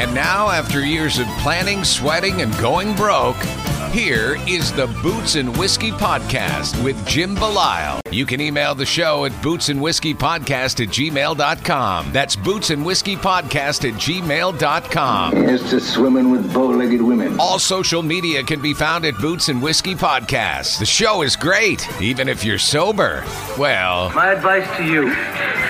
And now, after years of planning, sweating, and going broke, here is the Boots and Whiskey Podcast with Jim Belisle. You can email the show at bootsandwhiskeypodcast at gmail.com. That's boots and whiskey podcast at gmail.com. Here's to swimming with bow-legged women. All social media can be found at Boots and Whiskey Podcast. The show is great, even if you're sober. Well, My advice to you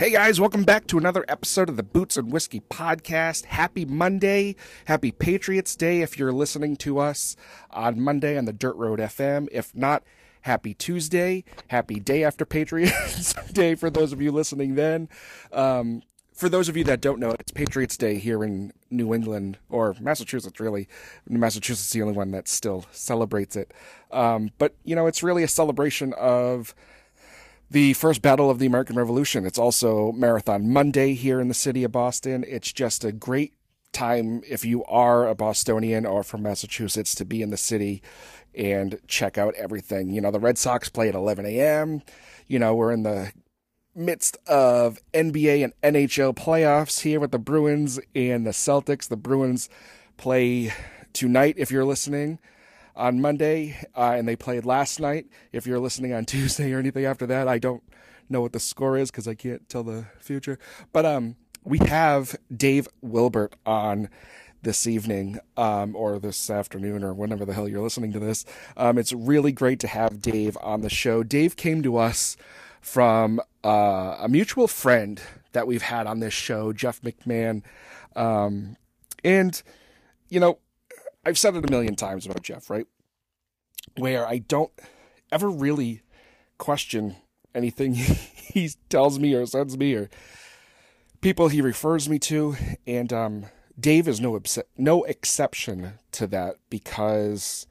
Hey guys, welcome back to another episode of the Boots and Whiskey Podcast. Happy Monday. Happy Patriots Day if you're listening to us on Monday on the Dirt Road FM. If not, happy Tuesday. Happy day after Patriots Day for those of you listening then. Um, for those of you that don't know, it's Patriots Day here in New England or Massachusetts, really. Massachusetts is the only one that still celebrates it. Um, but, you know, it's really a celebration of the first battle of the American Revolution. It's also Marathon Monday here in the city of Boston. It's just a great time if you are a Bostonian or from Massachusetts to be in the city and check out everything. You know, the Red Sox play at 11 a.m. You know, we're in the midst of NBA and NHL playoffs here with the Bruins and the Celtics. The Bruins play tonight if you're listening on Monday, uh, and they played last night. If you're listening on Tuesday or anything after that, I don't know what the score is because I can't tell the future. But um, we have Dave Wilbert on this evening um, or this afternoon or whenever the hell you're listening to this. Um, it's really great to have Dave on the show. Dave came to us from uh, a mutual friend that we've had on this show, Jeff McMahon. Um, and, you know, I've said it a million times about Jeff, right? Where I don't ever really question anything he tells me or sends me or people he refers me to. And um, Dave is no no exception to that because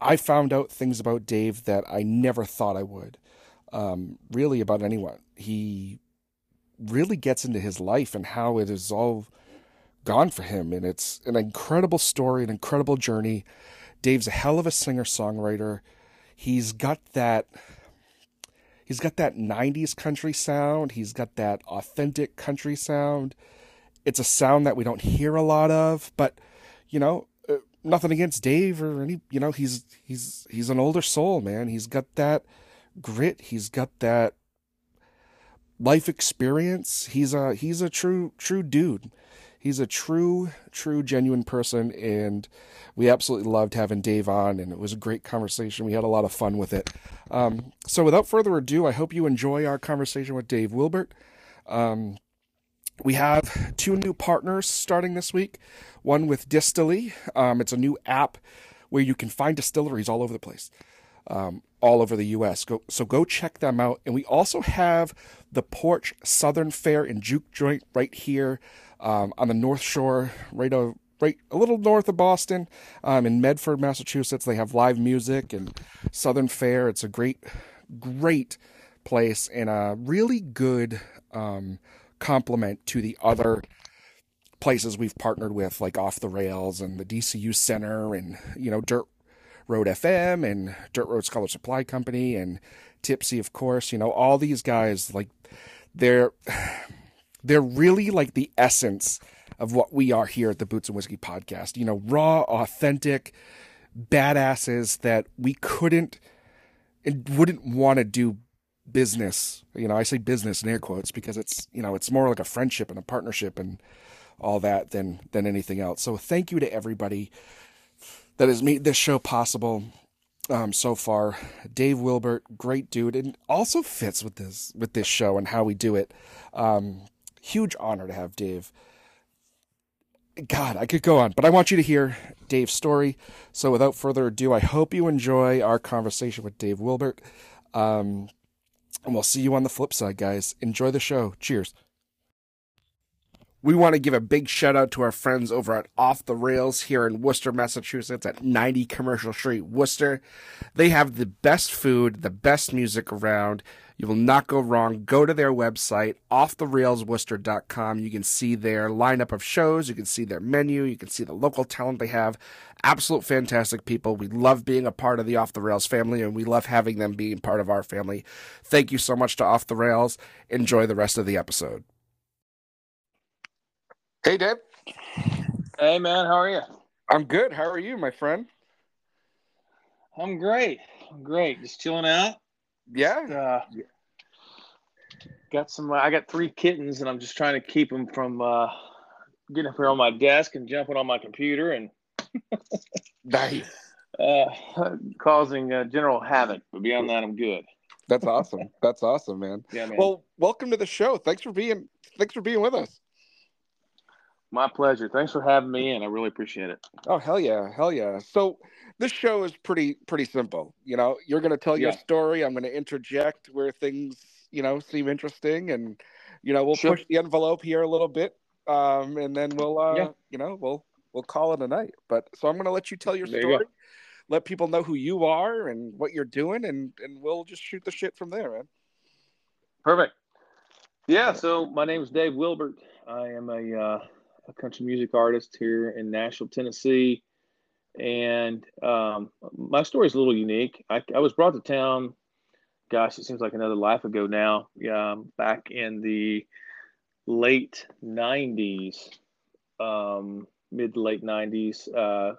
I found out things about Dave that I never thought I would. Um, really about anyone. He really gets into his life and how it is all gone for him. And it's an incredible story, an incredible journey. Dave's a hell of a singer songwriter. He's got that. He's got that 90s country sound. He's got that authentic country sound. It's a sound that we don't hear a lot of, but you know, uh, nothing against Dave or any, you know, he's he's he's an older soul, man. He's got that grit. He's got that life experience. He's a he's a true true dude. He's a true true genuine person and we absolutely loved having Dave on and it was a great conversation. We had a lot of fun with it. Um, so without further ado, I hope you enjoy our conversation with Dave Wilbert. Um, we have two new partners starting this week. One with Distillery. Um, it's a new app where you can find distilleries all over the place um, all over the U.S. Go, so go check them out. And we also have the Porch Southern Fare and Juke Joint right here um, on the North Shore, right a, right a little north of Boston, um, in Medford, Massachusetts. They have live music and Southern Fair. It's a great, great place and a really good um, complement to the other places we've partnered with, like Off the Rails and the DCU Center and you know Dirt Road FM and Dirt Road Scholar Supply Company and Tipsy, of course. You know, all these guys, like, they're they're really like the essence of what we are here at the Boots and Whiskey podcast. You know, raw, authentic, badasses that we couldn't and wouldn't want to do business. You know, I say business in air quotes because it's you know it's more like a friendship and a partnership and all that than than anything else. So thank you to everybody that has made this show possible um, so far. Dave Wilbert, great dude, and also fits with this with this show and how we do it. Um, huge honor to have Dave. God, I could go on, but I want you to hear Dave's story. So, without further ado, I hope you enjoy our conversation with Dave Wilbert. Um, and we'll see you on the flip side, guys. Enjoy the show. Cheers. We want to give a big shout out to our friends over at Off the Rails here in Worcester, Massachusetts at 90 Commercial Street, Worcester. They have the best food, the best music around. You will not go wrong. Go to their website, offtherailsworcester.com. You can see their lineup of shows. You can see their menu. You can see the local talent they have. Absolute fantastic people. We love being a part of the Off the Rails family and we love having them being part of our family. Thank you so much to Off the Rails. Enjoy the rest of the episode. Hey, Dave. Hey, man, how are you? I'm good. How are you, my friend? I'm great. I'm great. Just chilling out. Yeah. Uh, got some. I got three kittens, and I'm just trying to keep them from uh, getting up here on my desk and jumping on my computer and nice. uh, causing uh, general havoc. But beyond that, I'm good. That's awesome. That's awesome, man. Yeah, man. Well, welcome to the show. Thanks for being. Thanks for being with us. My pleasure. Thanks for having me in. I really appreciate it. Oh hell yeah, hell yeah. So this show is pretty pretty simple. You know, you're going to tell your story. I'm going to interject where things you know seem interesting, and you know we'll Sure. push the envelope here a little bit, um, and then we'll uh, Yeah. you know we'll we'll call it a night. But so I'm going to let you tell your There you story. Let people know who you are and what you're doing, and and we'll just shoot the shit from there, man. Perfect. Yeah. So my name is Dave Wilbert. I am a, uh, a country music artist here in Nashville, Tennessee, and um, my story is a little unique. I, I was brought to town. Gosh, it seems like another life ago now. Um, back in the late '90s, um, mid late '90s. Uh,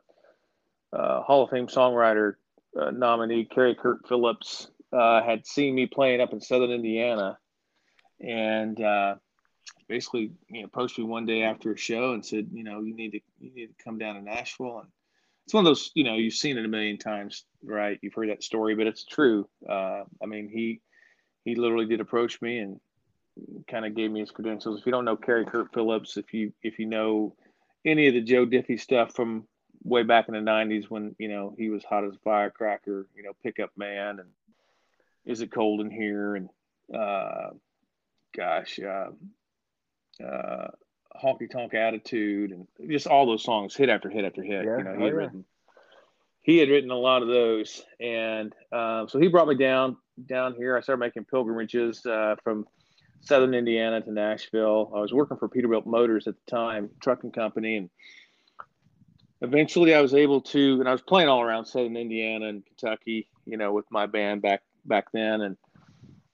uh, Hall of Fame songwriter uh, nominee Kerry Kurt Phillips uh, had seen me playing up in Southern Indiana, and uh, basically, you know, approached me one day after a show and said, you know, you need to you need to come down to Nashville. And it's one of those, you know, you've seen it a million times, right? You've heard that story, but it's true. Uh, I mean, he he literally did approach me and kind of gave me his credentials. If you don't know Kerry Kurt Phillips, if you if you know any of the Joe Diffie stuff from way back in the '90s when you know he was hot as a firecracker, you know, pickup man, and is it cold in here, and uh, gosh, uh, uh, honky tonk attitude, and just all those songs, hit after hit after hit. Yeah, you know, he oh, had yeah. written he had written a lot of those, and um, so he brought me down down here. I started making pilgrimages uh, from Southern Indiana to Nashville. I was working for Peterbilt Motors at the time, trucking company, and eventually I was able to, and I was playing all around Southern Indiana and Kentucky, you know, with my band back back then, and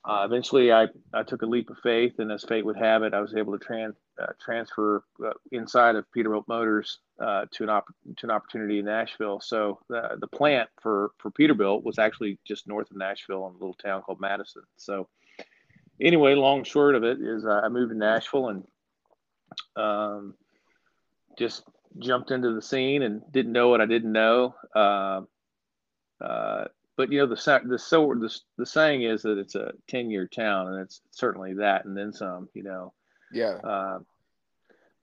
uh, eventually I, I took a leap of faith, and as fate would have it, I was able to tran- uh, transfer uh, inside of Peterbilt Motors uh, to an op- to an opportunity in Nashville. So the the plant for for Peterbilt was actually just north of Nashville in a little town called Madison. So anyway, long short of it is uh, I moved to Nashville and um, just jumped into the scene and didn't know what I didn't know. Uh, uh, but you know the the so the, the saying is that it's a ten year town, and it's certainly that, and then some. You know, Yeah. uh,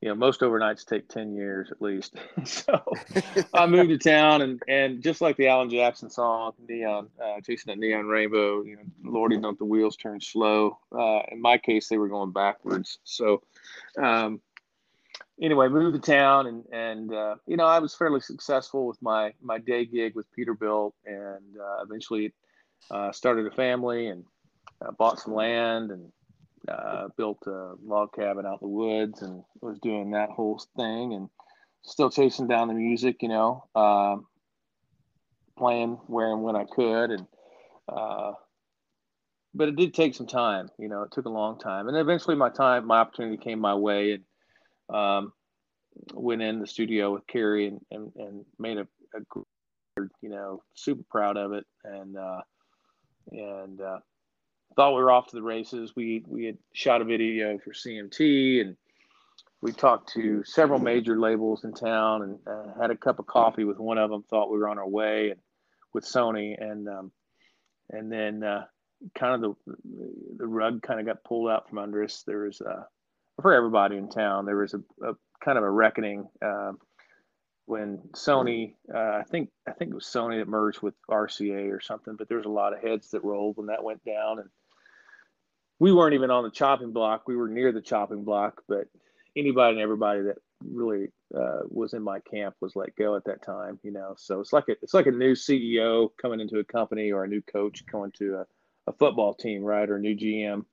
you know most overnights take ten years at least. so I moved to town, and and just like the Alan Jackson song, "Neon," uh, chasing that neon rainbow. You know, Lordy, don't the wheels turn slow. Uh, in my case, they were going backwards. So. Um, anyway, moved to town and and uh, you know I was fairly successful with my my day gig with Peterbilt, and uh, eventually uh, started a family and uh, bought some land and uh, built a log cabin out in the woods and was doing that whole thing and still chasing down the music, you know, uh, playing where and when I could and. Uh, but it did take some time, you know. It took a long time, and eventually, my time, my opportunity came my way, and um, went in the studio with Kerry and, and, and made a, a you know super proud of it and uh, and uh, thought we were off to the races. We we had shot a video for CMT and we talked to several major labels in town and uh, had a cup of coffee with one of them. Thought we were on our way with Sony and um, and then uh, kind of the the rug kind of got pulled out from under us. There was uh, for everybody in town. There was a, a kind of a reckoning uh, when Sony. Uh, I think I think it was Sony that merged with RCA or something. But there was a lot of heads that rolled when that went down, and we weren't even on the chopping block. We were near the chopping block, but anybody and everybody that really uh, was in my camp was let go at that time. You know, so it's like a it's like a new CEO coming into a company or a new coach going to a, a football team, right, or a new GM.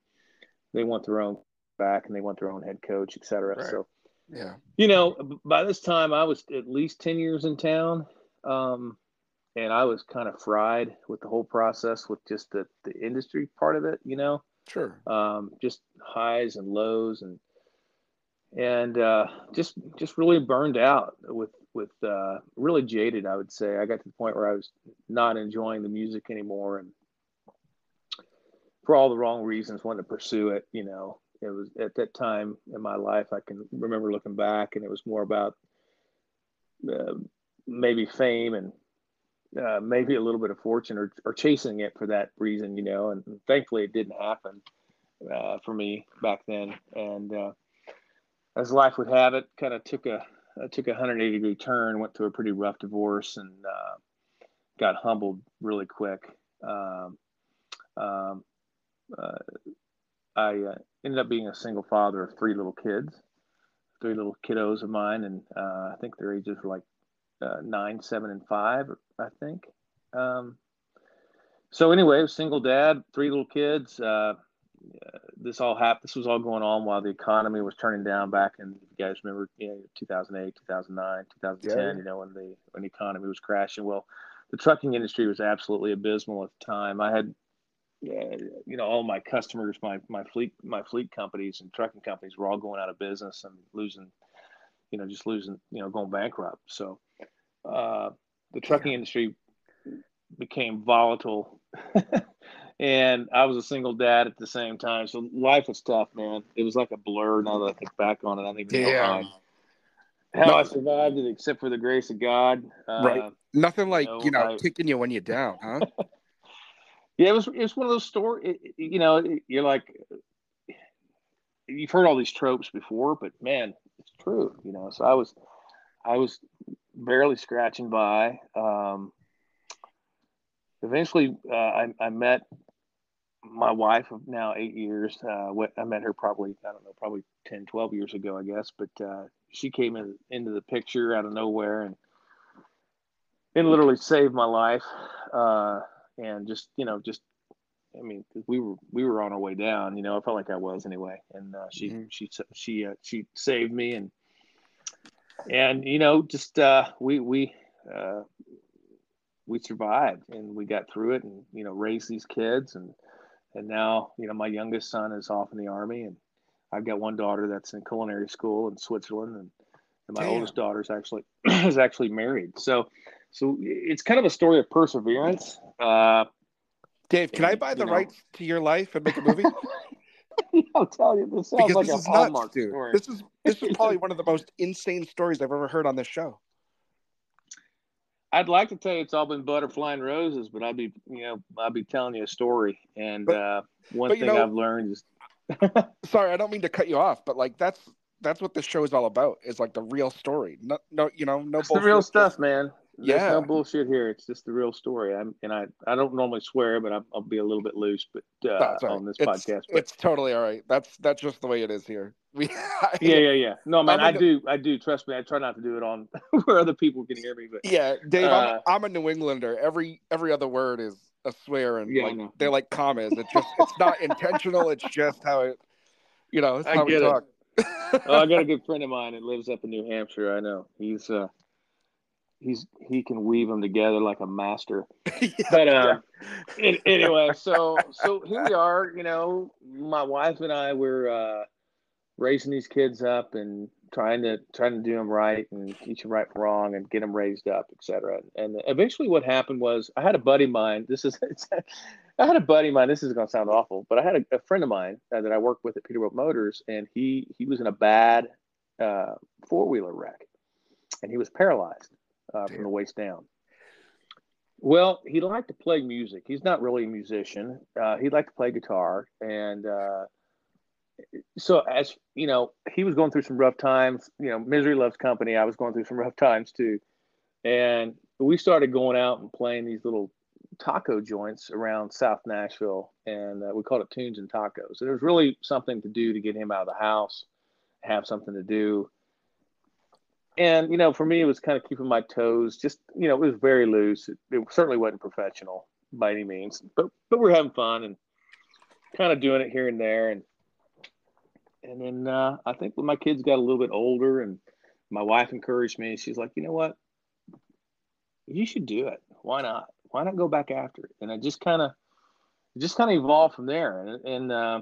They want their own back and they want their own head coach, et cetera. Right. So Yeah. you know, by this time I was at least 10 years in town. Um, and I was kind of fried with the whole process with just the, the industry part of it, you know, Sure. um, just highs and lows and, and, uh, just, just really burned out with, with, uh, really jaded, I would say. I got to the point where I was not enjoying the music anymore and for all the wrong reasons, wanted to pursue it, you know, it was at that time in my life i can remember looking back and it was more about uh, maybe fame and uh, maybe a little bit of fortune or, or chasing it for that reason you know and thankfully it didn't happen uh, for me back then. And uh, as life would have it kind of took a took a 180 degree turn went through a pretty rough divorce and uh, got humbled really quick. Um, um, uh, I uh, ended up being a single father of three little kids, three little kiddos of mine, and I think their ages were like uh, nine, seven, and five. I think. Um, so anyway, single dad, three little kids. Uh, this all happened. This was all going on while the economy was turning down back in. If you guys remember, you know, 2008, 2009, 2010. Yeah. You know, when the when the economy was crashing. Well, the trucking industry was absolutely abysmal at the time. I had uh, you know all my customers my my fleet my fleet companies and trucking companies were all going out of business and losing you know just losing you know going bankrupt so uh, the trucking industry became volatile and i was a single dad at the same time so life was tough man it was like a blur now that i think back on it i don't even know how, I, how I survived it except for the grace of god uh, Right. Nothing like, know, you know, I- kicking you when you're down, huh? Yeah, it was. it's one of those stories. You know, you're like, you've heard all these tropes before, but man, it's true. You know, so I was, I was barely scratching by. Um, eventually, uh, I, I met my wife of now eight years. Uh, I met her probably I don't know, probably 10, 12 years ago, I guess. But uh, she came in, into the picture out of nowhere and and literally saved my life. Uh, and just you know just I mean, we were we were on our way down you know I felt like I was anyway and uh, she Mhm. she she uh, she saved me and and you know just uh, we we uh, we survived and we got through it and you know raised these kids and and now you know my youngest son is off in the army and I've got one daughter that's in culinary school in Switzerland and, and my Damn. oldest daughter is actually is actually married so so it's kind of a story of perseverance uh, Dave, can I buy the know. rights to your life and make a movie? I'll tell you, this sounds because like this a is Hallmark nuts, dude. story. This is this is probably one of the most insane stories I've ever heard on this show. I'd like to tell you it's all been butterfly and roses, but I'd be, you know, I'd be telling you a story. And But- uh, one thing know- I've learned is, Sorry, I don't mean to cut you off, but like that's that's what this show is all about. Is like the real story. No, no, you know, no it's the real just- stuff, man. There's Yeah. no bullshit here. It's just the real story. I'm, and I, I don't normally swear, but I'm, I'll be a little bit loose, but uh, No, it's all right. on this It's- podcast. But It's totally all right. That's that's just the way it is here. We yeah, yeah, yeah. No, man, I do, I do. Trust me. I try not to do it on where other people can hear me, but Yeah, Dave, Uh, I'm, I'm a New Englander. Every every other word is a swear, and Yeah, like they're like commas. It's just it's not intentional. It's just how it, you know, it's I how we it. talk. oh, I got a good friend of mine that lives up in New Hampshire. I know he's uh he's he can weave them together like a master. But uh, an- anyway, so so here we are. You know, my wife and I were uh, raising these kids up and trying to trying to do them right and teach them right from wrong and get them raised up, etc. And eventually, what happened was I had a buddy of mine. This is I had a buddy of mine. This is going to sound awful, but I had a, a friend of mine uh, that I worked with at Peterbilt Motors, and he he was in a bad uh, four wheeler wreck, and he was paralyzed uh, from the waist down. Well, he liked to play music. He's not really a musician. Uh, he liked to play guitar, and uh, so as you know, he was going through some rough times. You know, misery loves company. I was going through some rough times too, and we started going out and playing these little taco joints around South Nashville, and uh, we called it Tunes and Tacos. And it was really something to do to get him out of the house, have something to do. And you know, for me, it was kind of keeping my toes. Just you know, it was very loose. It, it certainly wasn't professional by any means, but but we're having fun and kind of doing it here and there. And and then uh, I think when my kids got a little bit older, and my wife encouraged me, she's like, you know what, you should do it. Why not? Why not go back after it? And I just kind of just kind of evolved from there. And, and uh,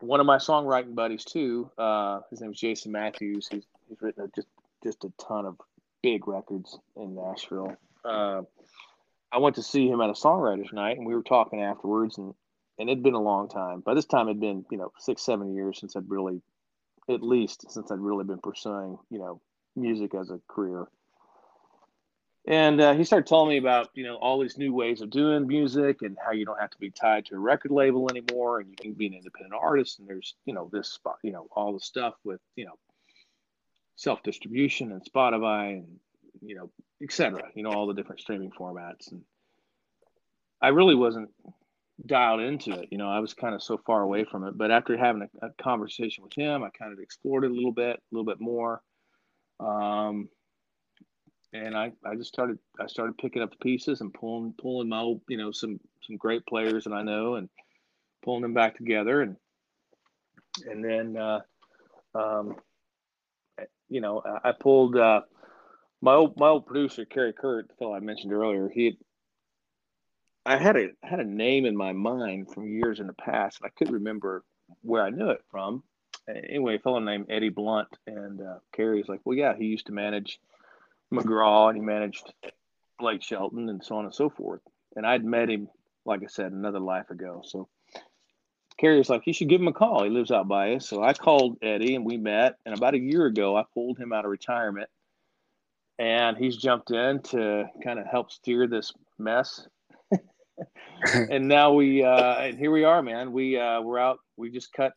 one of my songwriting buddies too, uh, his name is Jason Matthews. He's he's written a, just just a ton of big records in Nashville. Uh, I went to see him at a songwriters night, and we were talking afterwards, and and it'd been a long time. By this time, it'd been you know six, seven years since I'd really, at least since I'd really been pursuing you know music as a career. And uh, he started telling me about you know all these new ways of doing music and how you don't have to be tied to a record label anymore, and you can be an independent artist. And there's you know this spot, you know all the stuff with you know self distribution and Spotify and you know etc. You know all the different streaming formats. And I really wasn't dialed into it. You know, I was kind of so far away from it. But after having a, a conversation with him, I kind of explored it a little bit, a little bit more. Um, and I, I just started I started picking up the pieces and pulling pulling my old you know some some great players that I know and pulling them back together and and then uh, um, you know I, pulled uh, my old my old producer Kerry Kurt the fellow I mentioned earlier he had, I had a had a name in my mind from years in the past and I couldn't remember where I knew it from anyway a fellow named Eddie Blunt and uh, Kerry's like well yeah he used to manage McGraw and he managed Blake Shelton and so on and so forth. And I'd met him, like I said, another life ago. So Was like, you should give him a call. He lives out by us. So I called Eddie and we met. And about a year ago, I pulled him out of retirement and he's jumped in to kind of help steer this mess. and now we, uh, and here we are, man. We, uh, we're out. We just cut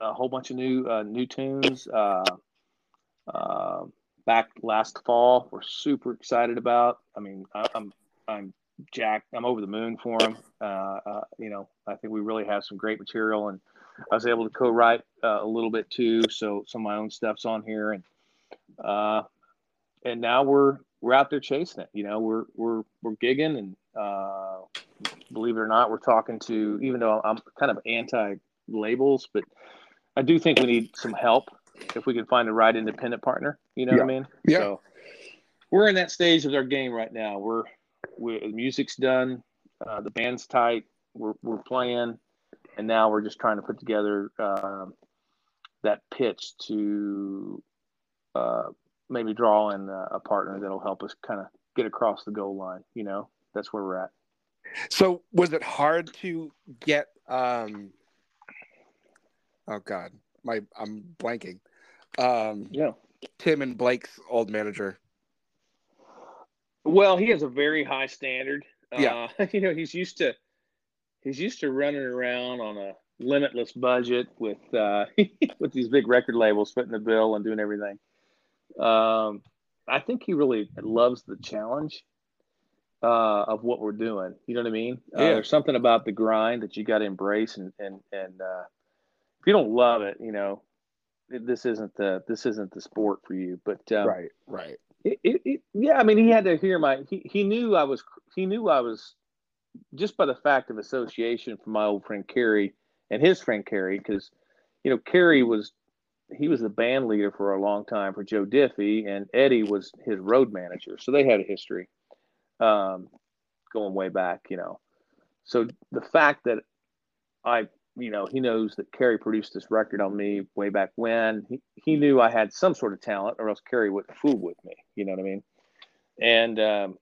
a whole bunch of new, uh, new tunes. Uh, uh, back last fall. We're super excited about. I mean, I, am I'm Jack. I'm over the moon for him. Uh, uh, you know, I think we really have some great material, and I was able to co-write uh, a little bit too. So some of my own stuff's on here, and uh, and now we're we're out there chasing it. You know, we're we're we're gigging, and uh, believe it or not, we're talking to. Even though I'm kind of anti labels, but I do think we need some help if we can find the right independent partner. You know Yeah. what I mean? Yeah. So we're in that stage of our game right now. We're, we the music's done, uh, the band's tight, we're we're playing, and now we're just trying to put together um that pitch to uh, maybe draw in a, a partner that'll help us kind of get across the goal line. You know, that's where we're at. So was it hard to get um oh god, my I'm blanking. Um Yeah. Tim and Blake's old manager. Well, he has a very high standard. Yeah. Uh, you know, he's used to he's used to running around on a limitless budget with uh, with these big record labels footing the bill and doing everything. Um, I think he really loves the challenge uh, of what we're doing. You know what I mean? Uh, Yeah. there's something about the grind that you got to embrace, and and and uh, if you don't love it, you know, this isn't the this isn't the sport for you. But um, right, right. It, yeah, I mean, he had to hear my. He, he knew I was. He knew I was, just by the fact of association from my old friend Kerry and his friend Kerry, because, you know, Kerry was, he was the band leader for a long time for Joe Diffie, and Eddie was his road manager, so they had a history, um, going way back, you know. So the fact that I, you know, he knows that Kerry produced this record on me way back when. He, he knew I had some sort of talent, or else Kerry wouldn't fool with me. You know what I mean? And um,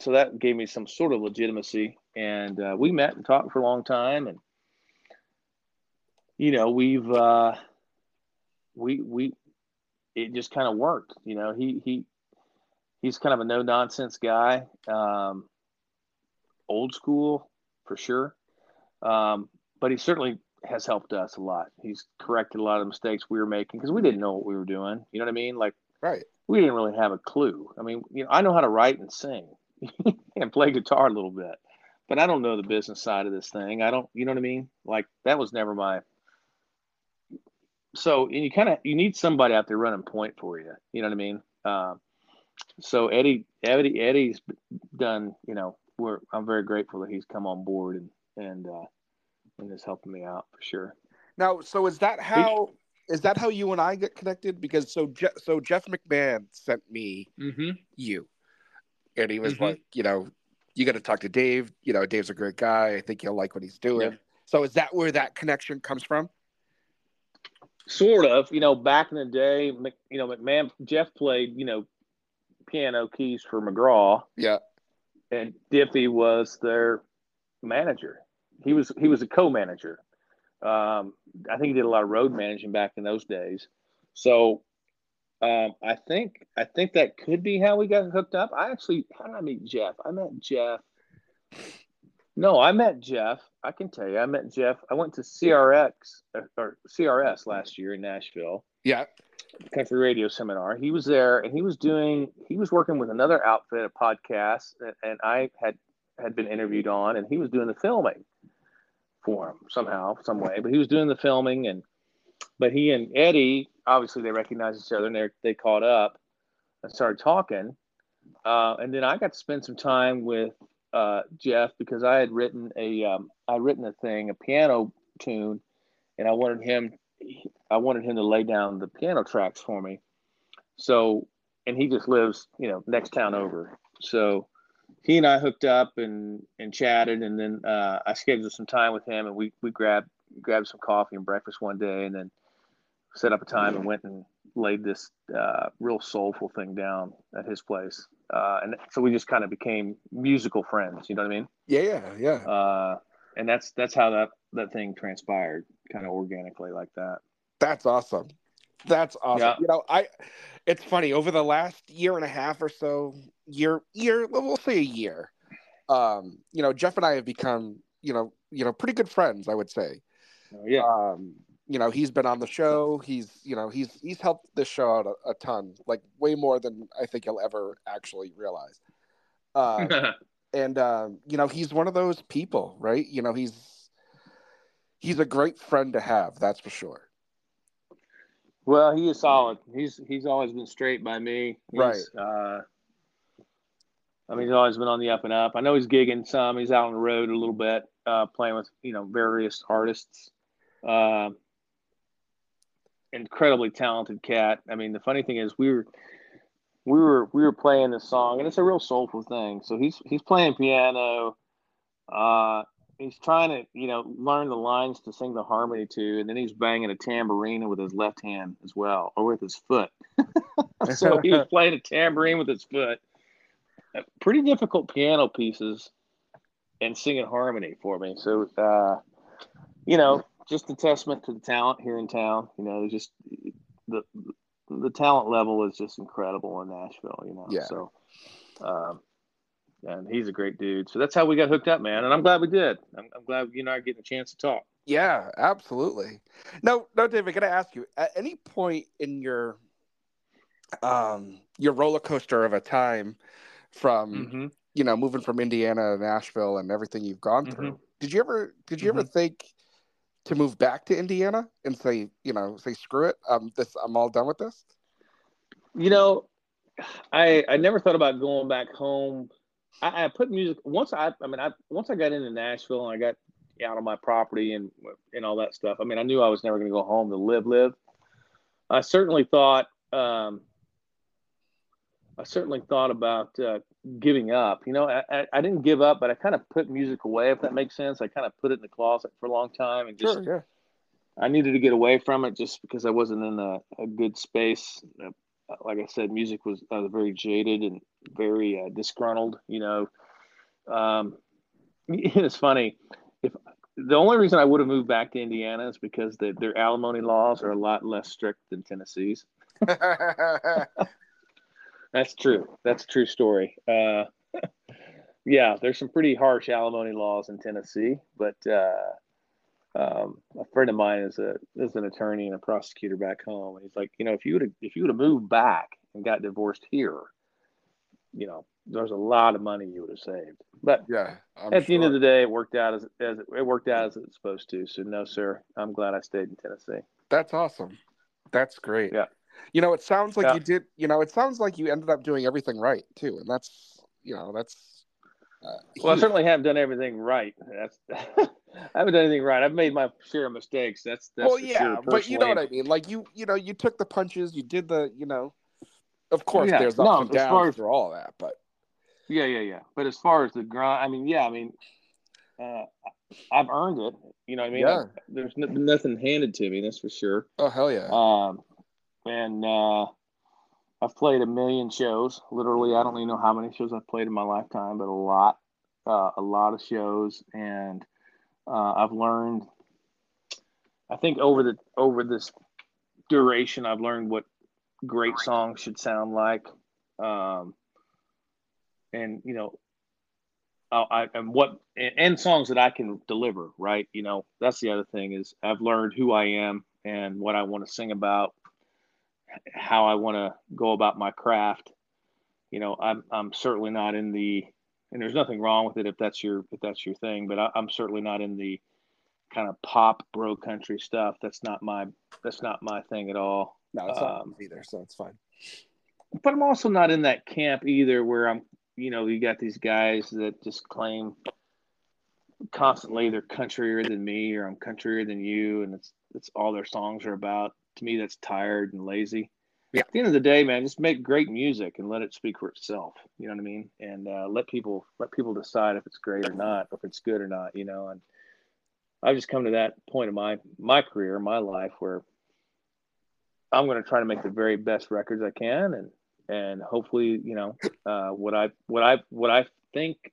so that gave me some sort of legitimacy. And uh, we met and talked for a long time, and you know, we've uh, we we it just kind of worked. You know, he he he's kind of a no nonsense guy, um, old school for sure. Um, but he certainly has helped us a lot. He's corrected a lot of the mistakes we were making because we didn't know what we were doing. You know what I mean? Like Right. we didn't really have a clue. I mean, you know, I know how to write and sing and play guitar a little bit, but I don't know the business side of this thing. I don't, you know what I mean? Like that was never my so and you kind of you need somebody out there running point for you. You know what I mean? Um, so Eddie, Eddie, Eddie's done. You know, we're I'm very grateful that he's come on board and and uh, and is helping me out for sure. Now, so is that how is that how you and I get connected? Because so Je- so Jeff McMahon sent me Mm-hmm. you, and he was Mhm. like, you know, you got to talk to Dave. You know, Dave's a great guy. I think you'll like what he's doing. Yep. So is that where that connection comes from? Sort of. You know, back in the day, Mc, you know, McMahon Jeff played you know piano keys for McGraw, Yeah. and Diffie was their manager. He was he was a co-manager. Um, I think he did a lot of road managing back in those days. So um, I think I think that could be how we got hooked up. I actually how did I meet Jeff? I met Jeff. No, I met Jeff. I can tell you, I met Jeff. I went to CRX or, or CRS last year in Nashville Yeah. country radio seminar. He was there and he was doing he was working with another outfit, a podcast, and, and I had had been interviewed on, and he was doing the filming for him somehow, some way. But he was doing the filming, and but he and Eddie obviously they recognized each other and they they caught up and started talking. Uh, and then I got to spend some time with uh, Jeff because I had written a um, I written a thing, a piano tune, and I wanted him I wanted him to lay down the piano tracks for me. So, and he just lives, you know, next town over. So he and I hooked up and, and chatted. And then uh, I scheduled some time with him and we, we grabbed, grabbed some coffee and breakfast one day and then set up a time and went and laid this uh, real soulful thing down at his place. Uh, and so we just kind of became musical friends. You know what I mean? Yeah. Yeah. Yeah. Uh, and that's, that's how that, that thing transpired kind of organically like that. That's awesome. That's awesome. Yeah. You know, I it's funny, over the last year and a half or so, year year, well, we'll say a year. Um, you know, Jeff and I have become, you know, you know, pretty good friends, I would say. Uh, yeah. Um, you know, he's been on the show. He's, you know, he's he's helped this show out a, a ton, like way more than I think you'll ever actually realize. Uh, and um, you know, he's one of those people, right? You know, he's he's a great friend to have, that's for sure. Well, he is solid. He's he's always been straight by me. He's, Right. Uh, I mean, he's always been on the up and up. I know he's gigging some. He's out on the road a little bit, uh, playing with you know various artists. Uh, incredibly talented cat. I mean, the funny thing is we were we were we were playing this song, and it's a real soulful thing. So he's he's playing piano. Uh, he's trying to you know learn the lines to sing the harmony to, and then he's banging a tambourine with his left hand as well, or with his foot. so he was playing a tambourine with his foot. Pretty difficult piano pieces, and singing harmony for me. So uh, you know, just a testament to the talent here in town. You know, just the the talent level is just incredible in Nashville. You know, Yeah. so. Um, and he's a great dude. So that's how we got hooked up, man. And I'm glad we did. I'm, I'm glad you and I are getting a chance to talk. Yeah, absolutely. No, no, David. Can I ask you, at any point in your um your roller coaster of a time from Mm-hmm. you know moving from Indiana to Nashville and everything you've gone through, did you ever did you ever think to move back to Indiana and say, you know, say screw it, um this I'm all done with this? You know, I I never thought about going back home. I, I put music once I I mean I once I got into Nashville and I got out on my property and and all that stuff. I mean I knew I was never going to go home to live live. I certainly thought um, I certainly thought about uh, giving up. You know, I, I, I didn't give up, but I kind of put music away, if that makes sense. I kind of put it in the closet for a long time and just Sure, yeah. I needed to get away from it just because I wasn't in a, a good space. Uh, Like I said, music was was very jaded and very uh, disgruntled. You know, um, it's funny. If the only reason I would have moved back to Indiana is because the, their alimony laws are a lot less strict than Tennessee's. That's true. That's a true story. Uh, yeah, there's some pretty harsh alimony laws in Tennessee, but uh, um, a friend of mine is a is an attorney and a prosecutor back home, and he's like, you know, if you would have if you would have moved back and got divorced here, you know, there's a lot of money you would have saved. But Yeah. I'm at the end of the day, it worked out as as it, it worked out as it's supposed to. So no, sir, I'm glad I stayed in Tennessee. That's awesome. That's great. Yeah. You know, it sounds like Yeah. you did. You know, it sounds like you ended up doing everything right too, and that's you know that's. Uh, Well, I certainly haven't done everything right. That's I haven't done anything right. I've made my share of mistakes. That's that's well, yeah, sure, but you know what I mean. Like you, you know, you took the punches. You did the, you know. Of course, Yeah, there's ups no, and downs as- through all that, but Yeah, yeah, yeah. But as far as the grind, I mean, yeah, I mean, uh, I've earned it. You know what I mean? Yeah. I- there's n- nothing handed to me. That's for sure. oh hell yeah, Um, and uh, I've played a million shows. Literally, I don't even know how many shows I've played in my lifetime, but a lot, uh, a lot of shows. And uh, I've learned. I think over the over this duration, I've learned what great songs should sound like. Um, and you know, I, and what and songs that I can deliver. Right, you know, that's the other thing is I've learned who I am and what I want to sing about, how I want to go about my craft. You know, I'm I'm certainly not in the, and there's nothing wrong with it if that's your if that's your thing, but I, I'm certainly not in the kind of pop bro country stuff. That's not my that's not my thing at all. no, it's not um, either, so it's fine. But I'm also not in that camp either, where I'm you know you got these guys that just claim constantly they're countryer than me or I'm countryer than you, and it's it's all their songs are about. To me, that's tired and lazy. Yeah. At the end of the day, man, just make great music and let it speak for itself. You know what I mean? And uh, let people let people decide if it's great or not, or if it's good or not. You know, and I've just come to that point of my my career, my life, where I'm going to try to make the very best records I can, and and hopefully, you know, uh, what I what I what I think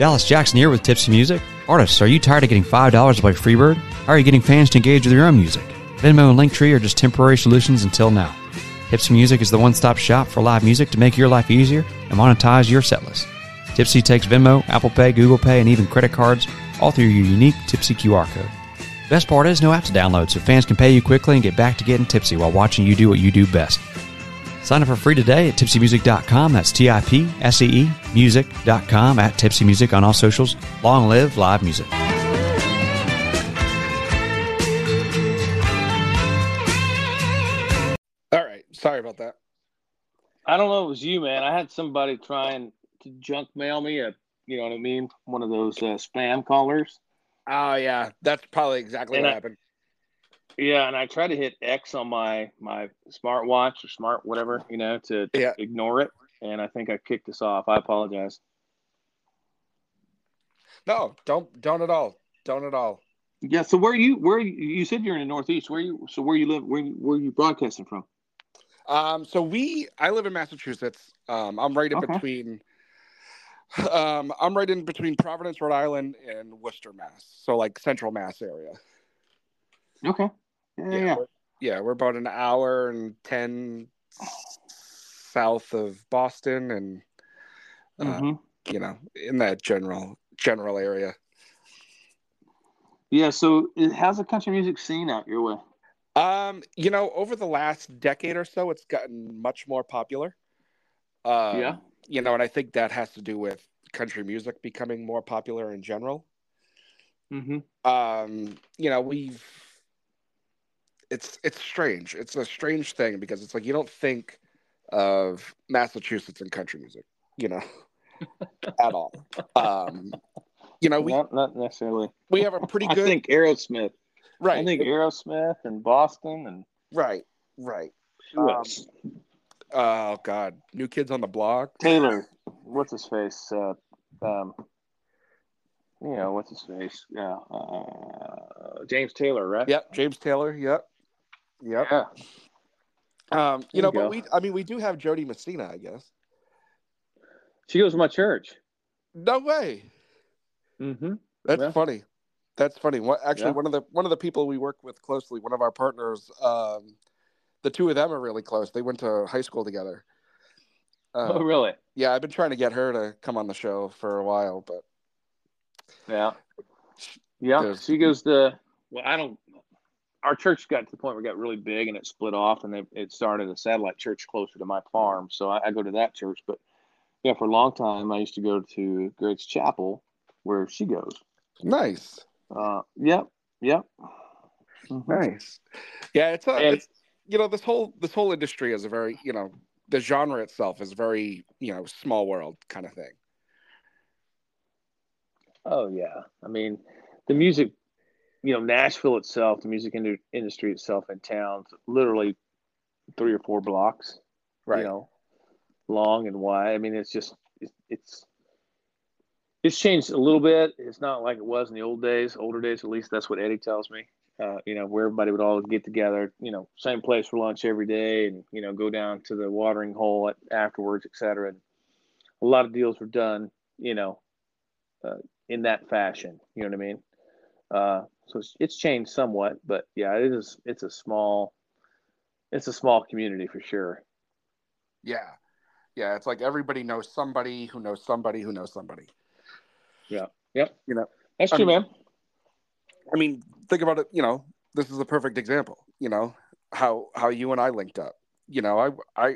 Dallas Jackson here with Tipsee Music. Artists, are you tired of getting $5 to play Freebird? How are you getting fans to engage with your own music? Venmo and Linktree are just temporary solutions until now. Tipsee Music is the one stop shop for live music to make your life easier and monetize your setlist. Tipsee takes Venmo, Apple Pay, Google Pay, and even credit cards, all through your unique Tipsee QR code. Best part is no app to download, so fans can pay you quickly and get back to getting tipsy while watching you do what you do best. Sign up for free today at tipseemusic.com. That's T I P S E E music.com at Tipsee Music on all socials. Long live live music. All right, sorry about that. I don't know. It was you, man. I had somebody trying to junk mail me a, you know what I mean, one of those uh, spam callers. Oh yeah, that's probably exactly And what I- happened. Yeah, and I tried to hit X on my my smartwatch or smart whatever, you know, to Yeah. ignore it, and I think I kicked us off. I apologize. No, don't don't at all. Don't at all. Yeah. So where are you where you, you said you're in the Northeast? Where you so where you live? Where you- where you broadcasting from? Um, so we, I live in Massachusetts. Um, I'm right in Okay. between. Um, I'm right in between Providence, Rhode Island, and Worcester, Mass. So like Central Mass area. Okay. Yeah. Yeah. we're- yeah, we're about an hour and ten south of Boston, and uh, Mhm. you know, in that general general area. Yeah. So it- how's the country music scene out your way? Um, you know, over the last decade or so, it's gotten much more popular. Um, Yeah. You know, and I think that has to do with country music becoming more popular in general. Mm-hmm. Um, you know, we've it's it's strange. It's a strange thing because it's like you don't think of Massachusetts and country music, you know, at all. Um, you know, we not not necessarily. we have a pretty good. I think Aerosmith. right, I think Aerosmith and Boston and right, right. who Um, else? Oh God, New Kids on the Block. Taylor. What's his face? Uh, um, you know what's his face? Yeah, uh, James Taylor, right? Yep, James Taylor. Yep, yep. Yeah. Um, you There know, you but go. we, I mean, we do have Jo Dee Messina, I guess. She goes to my church. No way. Mm-hmm. That's Yeah. funny. That's funny. What actually Yeah. one of the one of the people we work with closely, one of our partners, um, the two of them are really close. They went to high school together. Uh, oh, really? yeah, I've been trying to get her to come on the show for a while, but Yeah. Yeah. She goes to. Well, I don't. Our church got to the point where it got really big and it split off, and they, it started a satellite church closer to my farm. So I, I go to that church. But yeah, for a long time, I used to go to Grace Chapel, where she goes. Nice. Uh, yep, yep. Mhm. Nice. Yeah, it's a And- it's you know this whole this whole industry is a very you know the genre itself is very you know small world kind of thing. Oh yeah, I mean, the music, you know, Nashville itself, the music indu- industry itself in towns literally three or four blocks, Right. you know, long and wide. I mean, it's just it's it's it's changed a little bit. It's not like it was in the old days, older days. At least that's what Eddie tells me. Uh, you know, where everybody would all get together, you know, same place for lunch every day, and you know, go down to the watering hole at, afterwards, et cetera. And a lot of deals were done, you know, uh, in that fashion. You know what I mean? Uh, so it's, it's changed somewhat, but yeah, it is. It's a small, it's a small community for sure. Yeah. Yeah, it's like everybody knows somebody who knows somebody who knows somebody. Yeah. Yep. You know, That's I true, mean- man. I mean, think about it, you know, this is a perfect example, you know, how how you and I linked up. You know, I I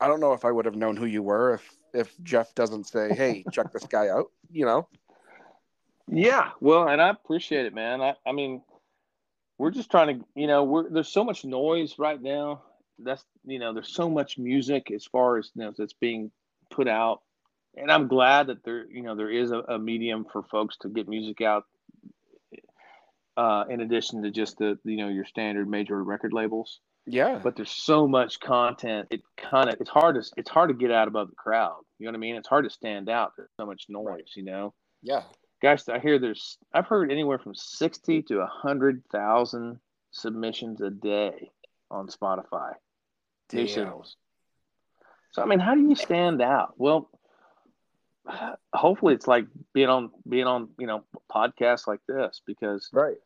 I don't know if I would have known who you were if if Jeff doesn't say, "Hey, check this guy out," you know. Yeah, well, and I appreciate it, man. I, I mean, we're just trying to, you know, we're there's so much noise right now. That's you know, there's so much music as far as you know that's being put out, and I'm glad that there, you know, there is a, a medium for folks to get music out. Uh, in addition to just the you know your standard major record labels, Yeah. but there's so much content. It kind of it's hard to it's hard to get out above the crowd. You know what I mean? It's hard to stand out. There's so much noise. You know yeah. Gosh, I hear there's I've heard anywhere from sixty to a hundred thousand submissions a day on Spotify. New Damn. singles. So I mean, how do you stand out? Well, hopefully it's like being on being on you know podcasts like this because Right.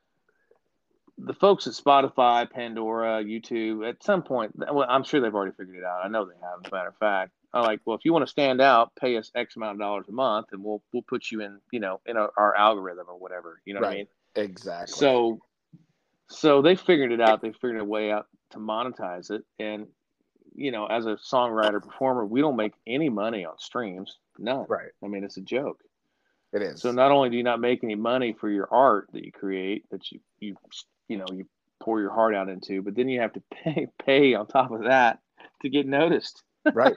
the folks at Spotify, Pandora, YouTube, at some point, well, I'm sure they've already figured it out. I know they have. As a matter of fact, I'm like, well, if you want to stand out, pay us X amount of dollars a month, and we'll we'll put you in, you know, in our, our algorithm or whatever. You know what I Right. mean? Exactly. So, so they figured it out. They figured a way out to monetize it, and you know, as a songwriter performer, we don't make any money on streams. None. right. I mean, it's a joke. It is. So not only do you not make any money for your art that you create, that you you you know you pour your heart out into, but then you have to pay pay on top of that to get noticed. Right.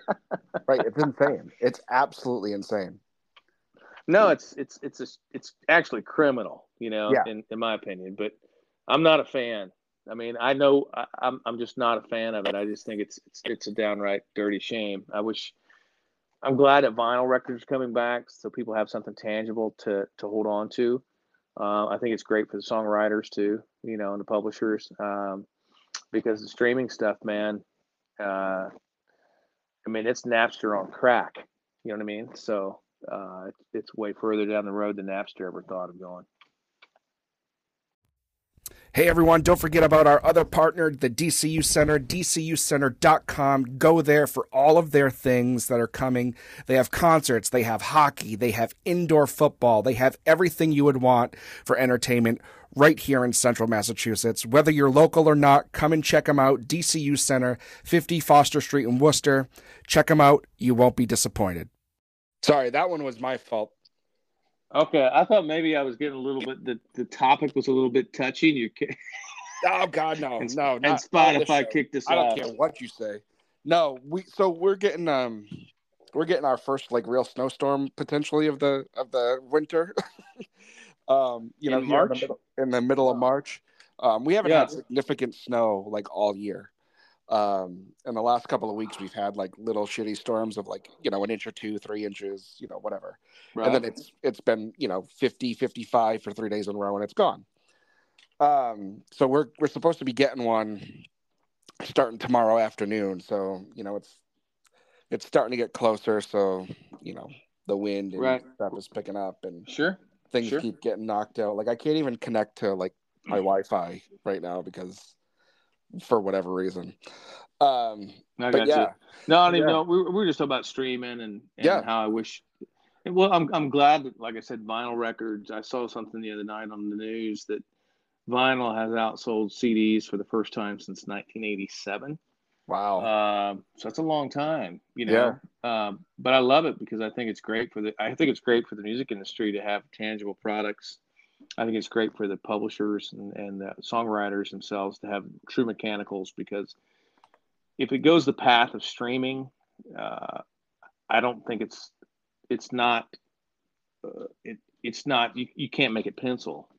Right. It's insane. It's absolutely insane. No, it's it's it's a, it's actually criminal, you know, Yeah. in in my opinion. But I'm not a fan. I mean, I know I, I'm I'm just not a fan of it. I just think it's it's it's a downright dirty shame. I wish. I'm glad that vinyl records are coming back, so people have something tangible to to hold on to. Uh, I think it's great for the songwriters too, you know, and the publishers, um, because the streaming stuff, man. Uh, I mean, it's Napster on crack. You know what I mean? So uh, it's, it's way further down the road than Napster ever thought of going. Hey everyone, don't forget about our other partner, the DCU Center, dcucenter.com. Go there for all of their things that are coming. They have concerts, they have hockey, they have indoor football, they have everything you would want for entertainment right here in central Massachusetts. Whether you're local or not, come and check them out. DCU Center, 50 Foster Street in Worcester. Check them out. You won't be disappointed. Sorry, that one was my fault. Okay, I thought maybe I was getting a little bit. The, the topic was a little bit touchy. And You Oh God, no, and, no, and Spotify kicked us I don't off. care what you say. No, we so we're getting um we're getting our first like real snowstorm potentially of the of the winter. um, you know, In here March? the middle, in the middle of March. Um, we haven't Yeah. had significant snow like all year. Um, in the last couple of weeks, we've had like little shitty storms of like you know an inch or two, three inches, you know, whatever Right? and then it's it's been you know 50 55 for three days in a row and it's gone um so we're we're supposed to be getting one starting tomorrow afternoon so you know it's it's starting to get closer so you know the wind and Right. stuff is picking up and sure. Things Sure. keep getting knocked out like i can't even connect to like my wi-fi right now because for whatever reason um I but got yeah you. No, I don't even Yeah. know. We, were- we were just talking about streaming and, and Yeah. how I wish. Well, I'm I'm glad that, like I said, vinyl records. I saw something the other night on the news that vinyl has outsold CDs for the first time since 1987. Wow. Uh, so that's a long time, you know. Um, but I love it because I think it's great for the. I think it's great for the music industry to have tangible products. I think it's great for the publishers and, and the songwriters themselves to have true mechanicals because if it goes the path of streaming, uh, I don't think it's it's not uh, it, it's not you, you can't make it pencil.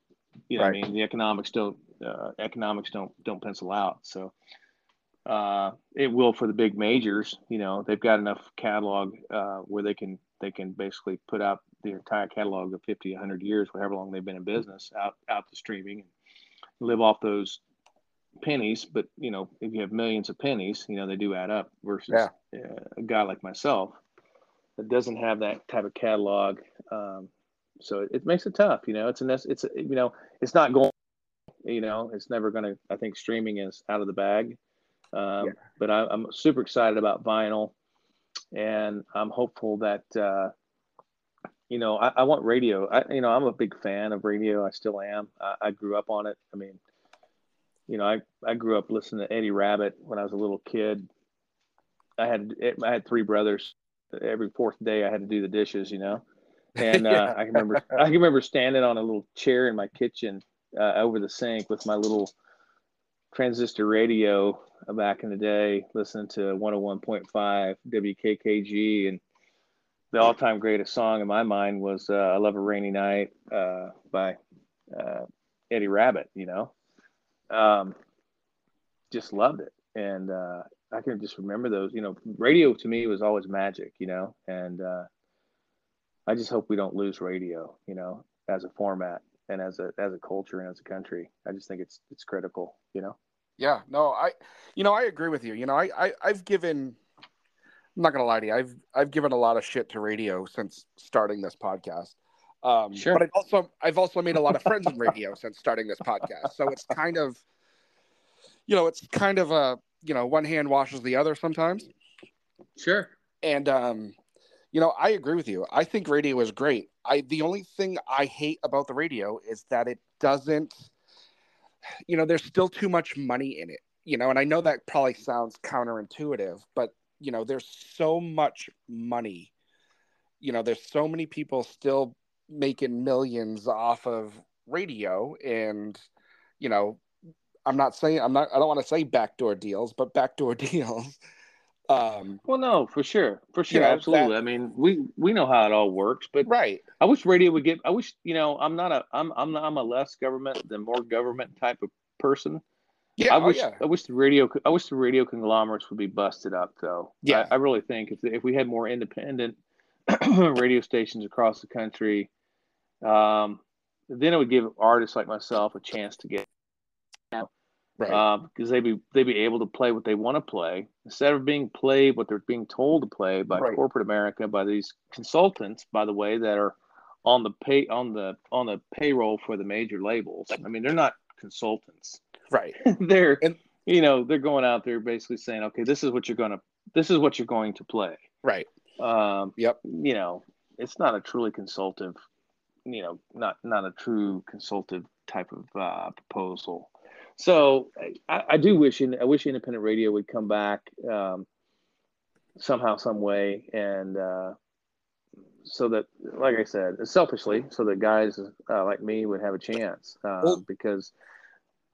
You know, what I mean, the economics don't uh, economics don't don't pencil out. So uh, it will for the big majors. You know, they've got enough catalog uh, where they can they can basically put out the entire catalog of 50, 100 years, whatever long they've been in business, out out to streaming and live off those pennies. But you know, if you have millions of pennies, you know they do add up. Versus Yeah. uh, a guy like myself that doesn't have that type of catalog. Um, so it, it makes it tough. You know, it's a nec- it's a, you know it's not going. You know, it's never going to. I think streaming is out of the bag. Um, Yeah. But I, I'm super excited about vinyl, and I'm hopeful that uh, you know I, I want radio. I, you know, I'm a big fan of radio. I still am. I, I grew up on it. I mean, you know, I I grew up listening to Eddie Rabbitt when I was a little kid. I had I had three brothers. Every fourth day, I had to do the dishes. You know, and uh, Yeah. I can remember I can remember standing on a little chair in my kitchen uh, over the sink with my little transistor radio uh, back in the day, listening to 101.5 WKKG, and the all-time greatest song in my mind was uh, "I Love a Rainy Night" uh, by uh, Eddie Rabbitt. You know, um, just loved it, and uh, I can just remember those. You know, radio to me was always magic. You know, and uh, I just hope we don't lose radio. You know, as a format and as a as a culture and as a country. I just think it's it's critical. You know. Yeah, no, I, you know, I agree with you. You know, I, I, I've given, I'm not gonna lie to you, I've, I've given a lot of shit to radio since starting this podcast. Um, Sure. But I've also, I've also made a lot of friends in radio since starting this podcast. So it's kind of, you know, it's kind of a, you know, one hand washes the other sometimes. Sure. And, um, you know, I agree with you. I think radio is great. I, the only thing I hate about the radio is that it doesn't, you know, there's still too much money in it, you know, and I know that probably sounds counterintuitive, but, you know, there's so much money. You know, there's so many people still making millions off of radio. And, you know, I'm not saying, I'm not, I don't want to say backdoor deals, but backdoor deals. Um, Well, no, for sure, for sure, know, absolutely. that- I mean, we we know how it all works, but right. I wish radio would get. I wish you know, I'm not a I'm I'm not, I'm a less government than more government type of person. Yeah. I oh, wish yeah. I wish the radio I wish the radio conglomerates would be busted up though. Yeah. I, I really think if if we had more independent radio stations across the country, um, then it would give artists like myself a chance to get Right. because they'd be they'd be able to play what they want to play instead of being played what they're being told to play by Right. corporate America by these consultants, by the way, that are on the pay on the on the payroll for the major labels. I mean, they're not consultants. right. they're And- you know they're going out there basically saying, okay, this is what you're gonna this is what you're going to play. Right. Um, Yep. you know, it's not a truly consultative, you know, not not a true consultative type of uh, proposal. So I, I do wish in, I wish independent radio would come back um, somehow, some way, and uh, so that, like I said, selfishly, so that guys uh, like me would have a chance uh, Well- because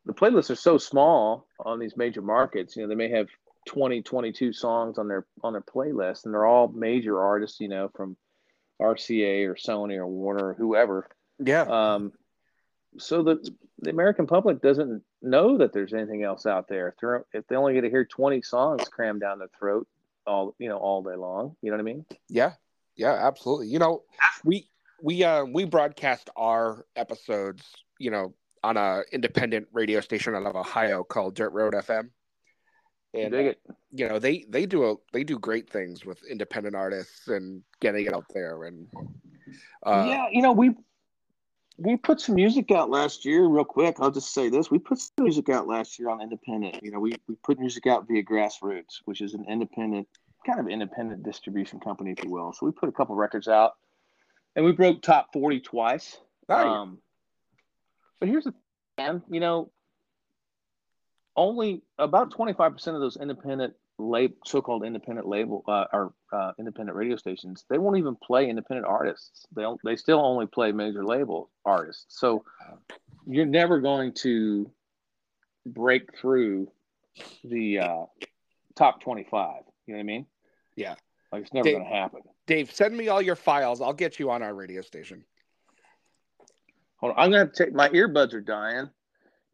the playlists are so small on these major markets. You know, they may have 20, 22 songs on their on their playlist, and they're all major artists. You know, from RCA or Sony or Warner or whoever. Yeah. Um, so the the American public doesn't know that there's anything else out there. If they're if they only get to hear 20 songs crammed down their throat all you know all day long, you know what I mean? Yeah, yeah, absolutely. You know, we we uh we broadcast our episodes, you know, on a independent radio station out of Ohio called Dirt Road FM. And Dig it. you know, they they do a they do great things with independent artists and getting it out there and uh yeah, you know we we put some music out last year. Real quick, I'll just say this: we put some music out last year on independent. You know, we we put music out via Grassroots, which is an independent kind of independent distribution company, if you will. So we put a couple records out, and we broke top 40 twice. Nice. Um, but here's the and you know, only about twenty five percent of those independent lab, so-called independent label uh, or uh, independent radio stations, they won't even play independent artists. They they still only play major label artists. So you're never going to break through the uh, top twenty five. You know what I mean? Yeah. Like it's never going to happen. Dave, send me all your files. I'll get you on our radio station. Hold on, I'm gonna take my earbuds are dying.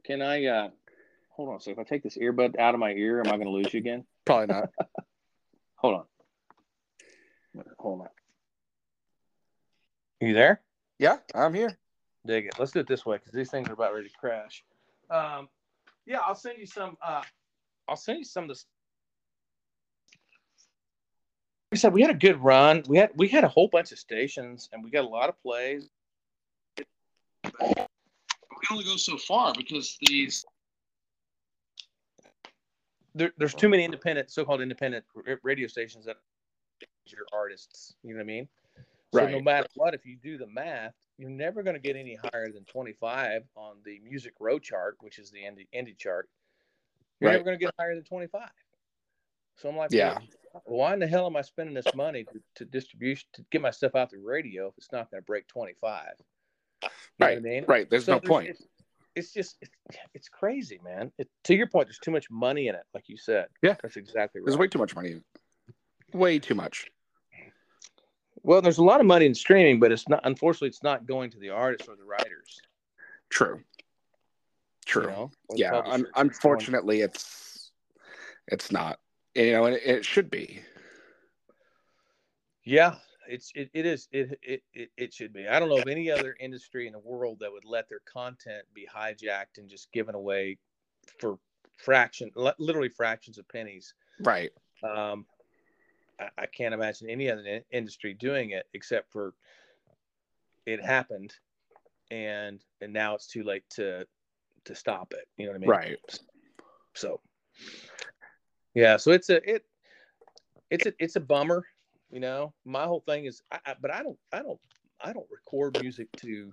Can I? uh Hold on. So if I take this earbud out of my ear, am I going to lose you again? Probably not. Hold on. Hold on. You there? yeah, I'm here. Dig it. Let's do it this way because these things are about ready to crash. Um, yeah, I'll send you some. Uh, I'll send you some of this. Like I said we had a good run. We had we had a whole bunch of stations and we got a lot of plays. We can only go so far because these there, there's too many independent, so-called independent r- radio stations that your artists. You know what I mean? Right. So no matter what, if you do the math, you're never going to get any higher than 25 on the Music Row chart, which is the indie, indie chart. You're Right. never going to get higher than 25. So I'm like, Yeah. why in the hell am I spending this money to, to distribution to get my stuff out the radio if it's not going to break 25? You know what I Right. mean? Right. There's So no point. It's, it's just it's, it's crazy, man. It, to your point, there's too much money in it, like you said. Yeah. that's exactly right. There's way too much money. Way too much. well, there's a lot of money in streaming, but it's not. Unfortunately, it's not going to the artists or the writers. True. you True. know, yeah. Un- publishers. Going- unfortunately, it's it's not. You know, and it, it should be. Yeah, it's it, it is it, it it it should be. I don't know of any other industry in the world that would let their content be hijacked and just given away for fraction, literally fractions of pennies. Right. Um, I, I can't imagine any other in- industry doing it except for it happened, and and now it's too late to to stop it. You know what I mean? Right. So, yeah, so it's a it it's a it's a bummer, you know. My whole thing is, I, I, but I don't I don't I don't record music to.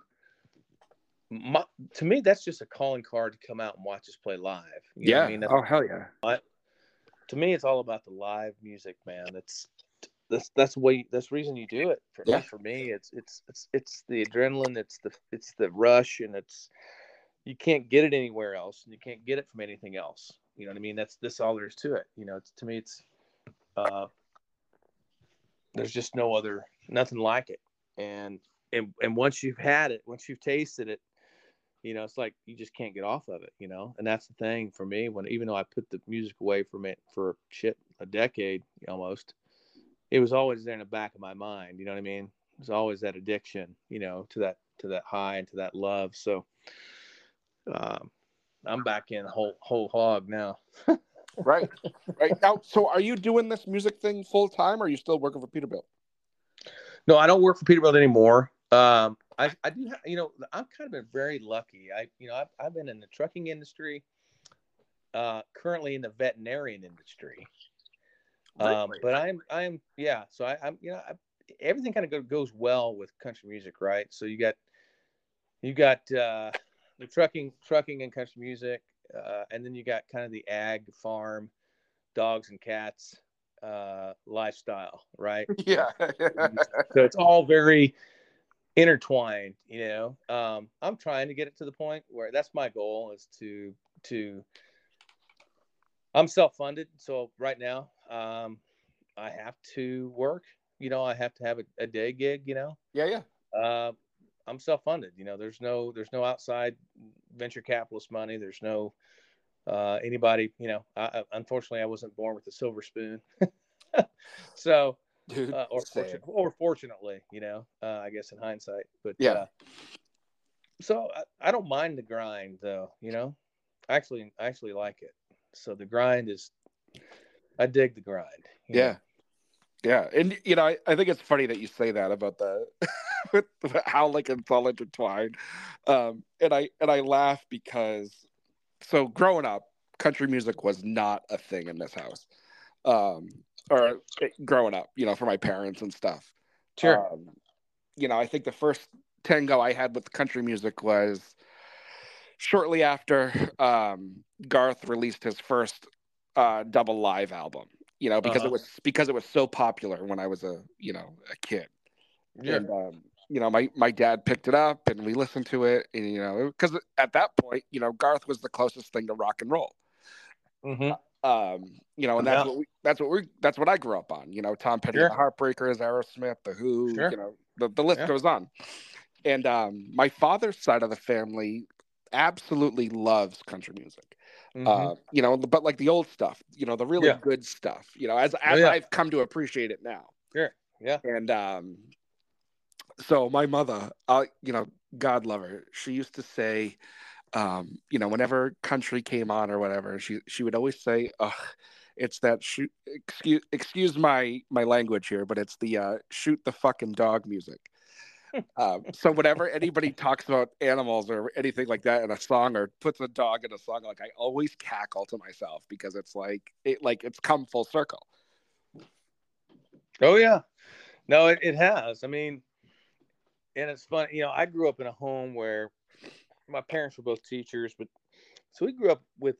My, to me, that's just a calling card to come out and watch us play live. You know yeah. I mean, That's- oh hell yeah. to me, it's all about the live music, man. That's that's that's the way that's the reason you do it. For, Yeah. for me, it's it's it's it's the adrenaline, it's the it's the rush, and it's you can't get it anywhere else, and you can't get it from anything else. You know what I mean? That's this all there is to it. You know, it's to me, it's uh, there's just no other nothing like it, and and and once you've had it, once you've tasted it, you know, it's like you just can't get off of it, you know. And that's the thing for me. When even though I put the music away from it for shit a decade almost, it was always there in the back of my mind. You know what I mean? It was always that addiction, you know, to that to that high and to that love. So, um, I'm back in whole whole hog now. Right. right. Now, so are you doing this music thing full time or are you still working for Peterbilt? No, I don't work for Peterbilt anymore. Um, I, I do, you know, I've kind of been very lucky. I, you know, I've, I've been in the trucking industry, uh, currently in the veterinarian industry. Um, but I'm, I'm, yeah. So I, I'm, you know, I, everything kind of go, goes well with country music, right? So you got, you got uh, the trucking, trucking and country music, uh, and then you got kind of the ag farm, dogs and cats uh, lifestyle, right? Yeah. so it's all very intertwined you know um i'm trying to get it to the point where that's my goal is to to i'm self-funded so right now um i have to work you know i have to have a, a day gig you know yeah. Yeah. uh i'm self-funded you know there's no there's no outside venture capitalist money there's no uh anybody you know I, unfortunately i wasn't born with a silver spoon so Dude. uh, or, or fortunately, you know, uh, I guess in hindsight, but Yeah. Uh, so I, I don't mind the grind though, you know, I actually, I actually like it. So the grind is, I dig the grind. Yeah. know. Yeah. And you know, I, I think it's funny that you say that about the with how like it's all intertwined. Um and I and I laugh because so growing up, country music was not a thing in this house. Um or it, growing up, you know, for my parents and stuff. Sure. Um, you know, I think the first tango I had with country music was shortly after um, Garth released his first uh, double live album. You know, because Uh-huh. it was because it was so popular when I was a you know a kid. Yeah. And um, you know, my my dad picked it up and we listened to it, and you know, because at that point, you know, Garth was the closest thing to rock and roll. hmm Um, you know, and that's Yeah. what we that's what we that's what I grew up on. You know, Tom Petty, Sure. the Heartbreakers, Aerosmith, the Who. Sure. You know, the the list Yeah. goes on. And um, my father's side of the family absolutely loves country music. Mhm. Uh, you know, but like the old stuff, you know, the really Yeah. good stuff. You know, as as yeah. I've come to appreciate it now. Sure. Yeah. And um, so my mother, uh, you know, God love her, she used to say, um, you know, whenever country came on or whatever, she she would always say, "Ugh, it's that shoot." Excuse excuse my my language here, but it's the uh, shoot the fucking dog music. Um, so whenever anybody talks about animals or anything like that in a song or puts a dog in a song, like I always cackle to myself because it's like it like it's come full circle. Oh yeah, no, it, it has. I mean, and it's funny. You know, I grew up in a home where my parents were both teachers, but so we grew up with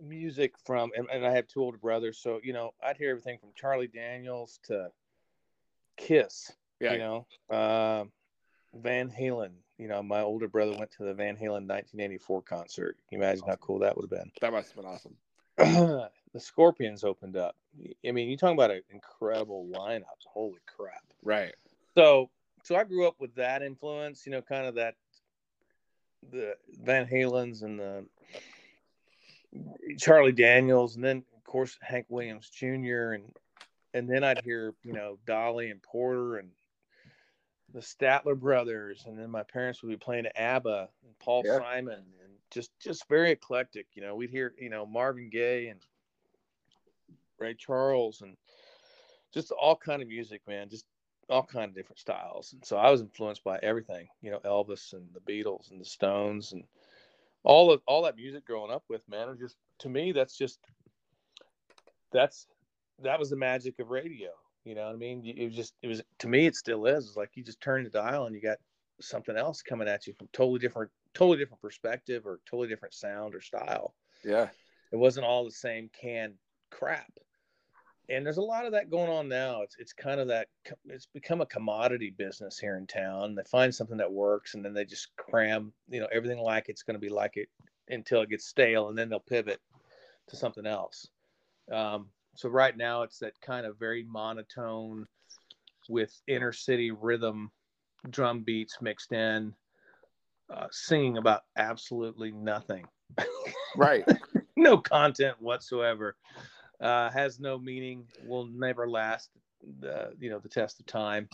music from, and, and I have two older brothers. So you know, I'd hear everything from Charlie Daniels to Kiss. Yeah. You know, um, Van Halen. You know, my older brother went to the Van Halen 1984 concert. Can you imagine how cool that would have been? That must have been awesome. the Scorpions opened up. I mean, you talking about an incredible lineup. Holy crap! Right. So, so I grew up with that influence. You know, kind of that the Van Halens and the Charlie Daniels, and then of course Hank Williams Jr. and and then I'd hear you know Dolly and Porter and the Statler brothers, and then my parents would be playing ABBA and Paul Yeah. Simon, and just just very eclectic. You know, we'd hear you know Marvin Gaye and Ray Charles and just all kind of music, man. Just all kind of different styles. And so I was influenced by everything, you know, Elvis and the Beatles and the Stones and all of all that music growing up with, man. It just to me, that's just that's that was the magic of radio. You know what I mean? It was just it was to me it still is. It's like you just turn the dial and you got something else coming at you from totally different totally different perspective or totally different sound or style. Yeah. It wasn't all the same canned crap. And there's a lot of that going on now. It's it's kind of that it's become a commodity business here in town. They find something that works and then they just cram, you know, everything like it's going to be like it until it gets stale and then they'll pivot to something else. Um, so right now it's that kind of very monotone with inner city rhythm drum beats mixed in uh, singing about absolutely nothing. Right. no content whatsoever. Uh, has no meaning will never last the you know the test of time.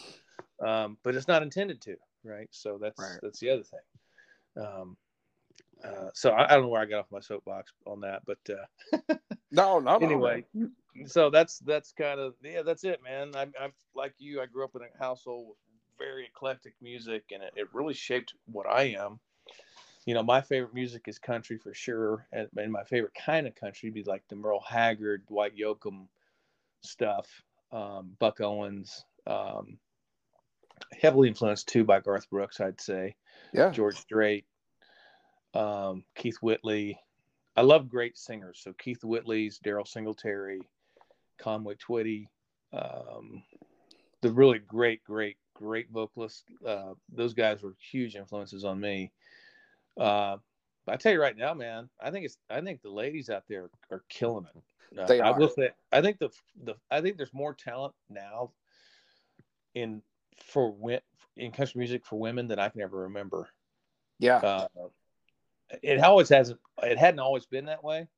Um, but it's not intended to right? So that's Right. that's the other thing. Um, uh, so I, I don't know where I got off my soapbox on that, but uh, No, no, no. anyway, so that's that's kind of yeah, that's it, man. I'm, I'm like you. I grew up in a household with very eclectic music, and it, it really shaped what I am. You know, my favorite music is country for sure, and, and my favorite kind of country would be like the Merle Haggard, Dwight Yoakam stuff, um, Buck Owens. Um, heavily influenced too by Garth Brooks, I'd say. Yeah. George Strait, um, Keith Whitley. I love great singers. So Keith Whitley's, Daryle Singletary, Conway Twitty, um, the really great, great, great vocalists. Uh, those guys were huge influences on me. Uh, but I tell you right now, man, I think it's I think the ladies out there are killing it. Uh, They I will say I think the the I think there's more talent now in for in country music for women than I can ever remember. Yeah. Uh, it always hasn't. It hadn't always been that way.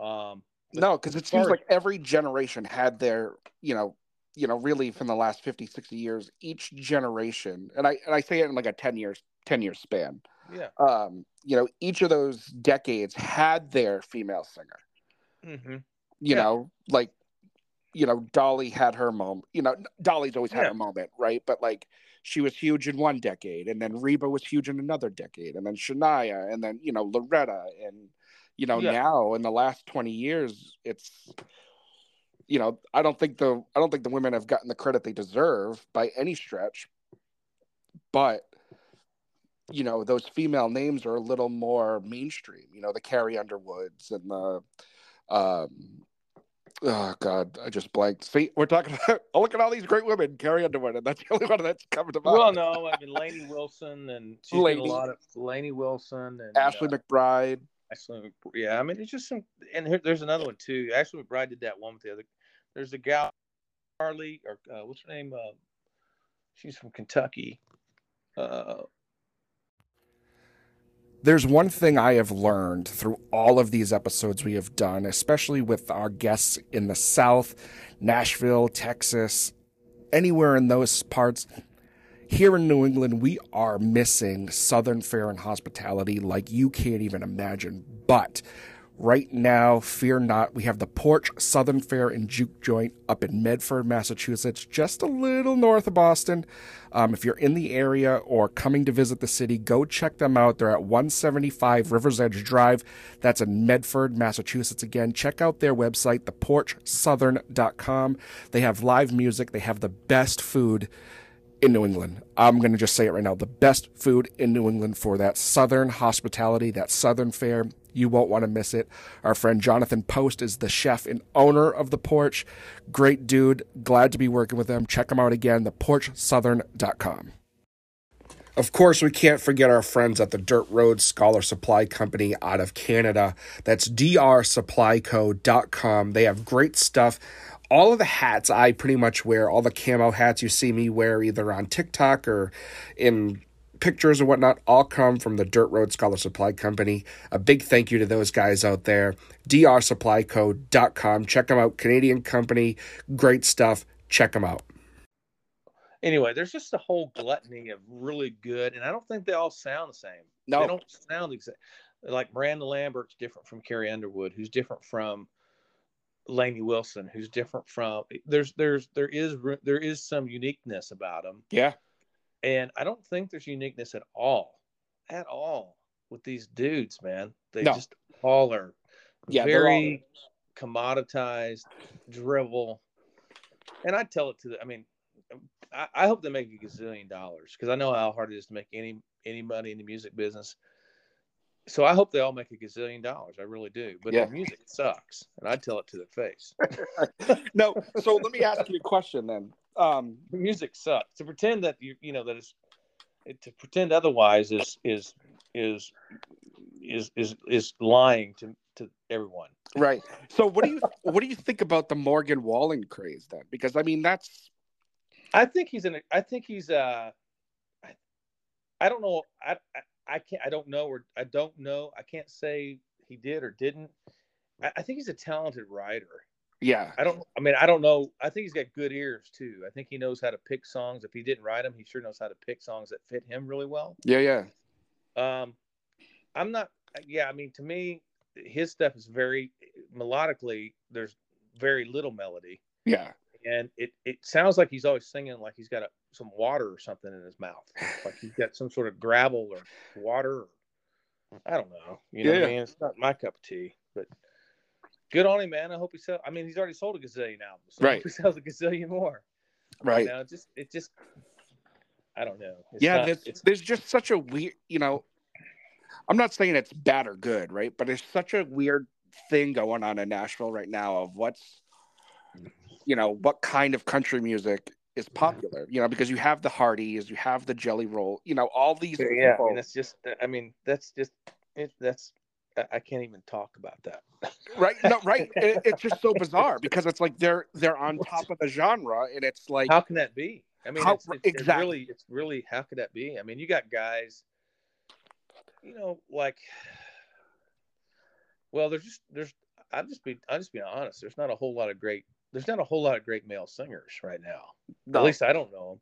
Um, no, because it seems like every generation had their, you know, you know, really from the last 50, 60 years, each generation, and I and I say it in like a 10 years, 10 year span. yeah. Um, you know, each of those decades had their female singer. hmm You Yeah. know, like you know, Dolly had her moment. You know, Dolly's always had Yeah. her moment, right? But like she was huge in one decade, and then Reba was huge in another decade, and then Shania, and then you know Loretta, and you know Yeah. now in the last twenty years, it's you know I don't think the I don't think the women have gotten the credit they deserve by any stretch, but you know those female names are a little more mainstream. You know the Carrie Underwoods and the um, oh god, I just blanked. See, we're talking about oh, look at all these great women, Carrie Underwood, and that's the only one that's coming to mind. Well, no, I mean Lainey Wilson and she's Lainey. a lot of Lainey Wilson and Ashley uh, McBryde. Ashley, yeah, I mean it's just some, and here, there's another one too. Ashley McBryde did that one with the other. There's a gal, Carly, or uh, what's her name? Uh, she's from Kentucky. Uh, there's one thing I have learned through all of these episodes we have done, especially with our guests in the South, Nashville, Texas, anywhere in those parts. Here in New England, we are missing Southern fare and hospitality like you can't even imagine. But Right now, fear not, we have the Porch Southern Fare and Juke Joint up in Medford, Massachusetts, just a little north of Boston. Um, if you're in the area or coming to visit the city, go check them out. They're at 175 Rivers Edge Drive. That's in Medford, Massachusetts. Again, check out their website, theporchsouthern.com. They have live music, they have the best food in New England. I'm going to just say it right now the best food in New England for that southern hospitality, that southern fare. You won't want to miss it. Our friend Jonathan Post is the chef and owner of The Porch. Great dude. Glad to be working with him. Check him out again, theporchsouthern.com. Of course, we can't forget our friends at the Dirt Road Scholar Supply Company out of Canada. That's drsupplyco.com. They have great stuff. All of the hats I pretty much wear, all the camo hats you see me wear either on TikTok or in pictures and whatnot all come from the Dirt Road Scholar Supply Company. A big thank you to those guys out there. drsupplyco.com. Check them out. Canadian company. Great stuff. Check them out. Anyway, there's just a whole gluttony of really good, and I don't think they all sound the same. No. They don't sound exact. Like Miranda Lambert's different from Carrie Underwood, who's different from Lainey Wilson, who's different from. There's there's there is there is some uniqueness about them. Yeah and I don't think there's uniqueness at all, at all with these dudes, man. They no. just all are yeah, very all... commoditized, drivel. And I tell it to the, I mean, I, I hope they make a gazillion dollars because I know how hard it is to make any any money in the music business. So I hope they all make a gazillion dollars. I really do. But yeah. their music sucks, and I tell it to their face. no. So let me ask you a question then um, music sucks. To pretend that you you know that is to pretend otherwise is is is is is is lying to to everyone. Right. So what do you what do you think about the Morgan Wallen craze then? Because I mean that's I think he's in a, I think he's uh I, I don't know I, I I can't I don't know or I don't know I can't say he did or didn't. I, I think he's a talented writer. Yeah. I don't I mean I don't know. I think he's got good ears too. I think he knows how to pick songs. If he didn't write them, he sure knows how to pick songs that fit him really well. Yeah, yeah. Um I'm not yeah, I mean to me his stuff is very melodically there's very little melody. Yeah. And it it sounds like he's always singing like he's got a, some water or something in his mouth. like he's got some sort of gravel or water or, I don't know. You know yeah. I mean? It's not my cup of tea, but good on him, man. I hope he sells. I mean, he's already sold a gazillion albums. So right. he sells a gazillion more. Right. You know, just it just I don't know. It's yeah, not, there's, there's just such a weird. You know, I'm not saying it's bad or good, right? But there's such a weird thing going on in Nashville right now of what's, you know, what kind of country music is popular. You know, because you have the Hardys, you have the Jelly Roll, you know, all these. Yeah, I mean, that's just. Uh, I mean, that's just. It, that's I can't even talk about that. right? No, right. It, it's just so bizarre because it's like they're they're on top of the genre, and it's like how can that be? I mean, how, it's, it's, exactly. It's really, it's really how could that be? I mean, you got guys, you know, like, well, there's just there's I'll just be I'll just be honest. There's not a whole lot of great there's not a whole lot of great male singers right now. No. At least I don't know them.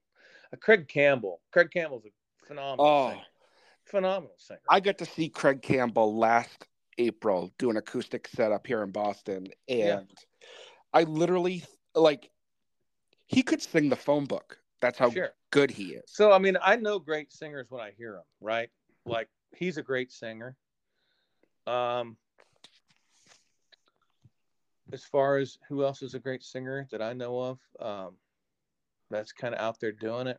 Uh, Craig Campbell. Craig Campbell's a phenomenal oh. singer phenomenal singer. I got to see Craig Campbell last April do an acoustic setup here in Boston, and yeah. I literally like he could sing the phone book. That's how sure. good he is. So I mean, I know great singers when I hear them, right? Like he's a great singer. Um, as far as who else is a great singer that I know of, um, that's kind of out there doing it.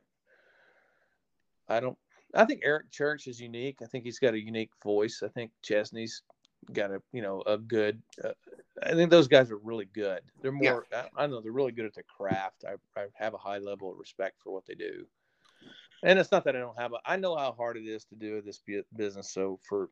I don't I think Eric Church is unique. I think he's got a unique voice. I think Chesney's got a you know a good. Uh, I think those guys are really good. They're more. Yeah. I, I know they're really good at the craft. I, I have a high level of respect for what they do. And it's not that I don't have. A, I know how hard it is to do this business. So for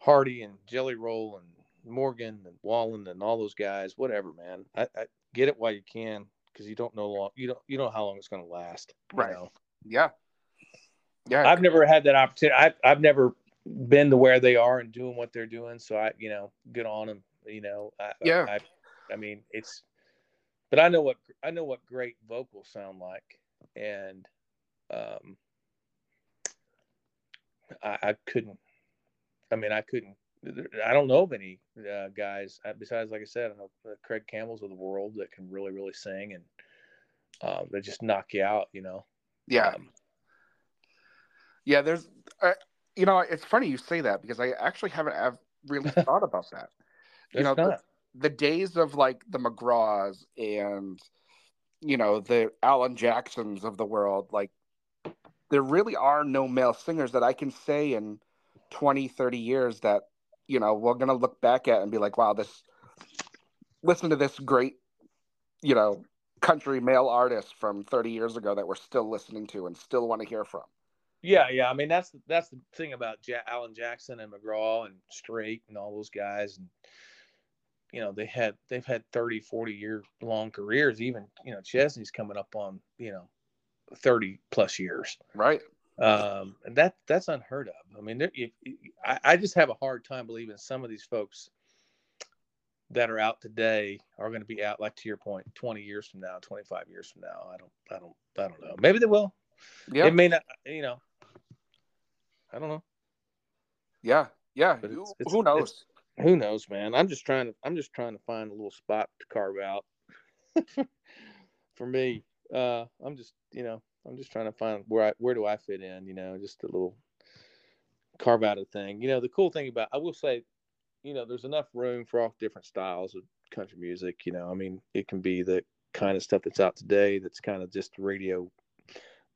Hardy and Jelly Roll and Morgan and Wallen and all those guys, whatever, man. I, I get it while you can because you don't know long. You don't you know how long it's going to last. Right. Know? Yeah. Yeah. I've never had that opportunity. I, I've never been to where they are and doing what they're doing. So I, you know, good on them. You know, I, yeah. I, I mean, it's, but I know what I know what great vocals sound like, and um, I, I couldn't. I mean, I couldn't. I don't know of any uh, guys uh, besides, like I said, I know Craig Campbell's of the world that can really, really sing and um, they just knock you out. You know. Yeah. Um, yeah. There's, uh, you know, it's funny you say that because I actually haven't have really thought about that. You know, the, the, days of like the McGraws and you know the Alan Jacksons of the world, like there really are no male singers that I can say in 20, 30 years that you know we're gonna look back at and be like, wow, this listen to this great, you know, country male artist from 30 years ago that we're still listening to and still want to hear from. Yeah, yeah. I mean, that's that's the thing about ja- Alan Jackson and McGraw and Strait and all those guys, and you know they had they've had 30, 40 year long careers. Even you know Chesney's coming up on you know 30 plus years. Right. Um, and that that's unheard of. I mean, if, I, I just have a hard time believing some of these folks that are out today are going to be out, like to your point, 20 years from now, 25 years from now. I don't, I don't, I don't know. Maybe they will. Yeah. It may not, you know, I don't know. Yeah, yeah. It's, it's, who knows? Who knows, man? I'm just trying to. I'm just trying to find a little spot to carve out for me. Uh, I'm just, you know, I'm just trying to find where I where do I fit in. You know, just a little carve out a thing. You know, the cool thing about I will say, you know, there's enough room for all different styles of country music. You know, I mean, it can be the kind of stuff that's out today that's kind of just radio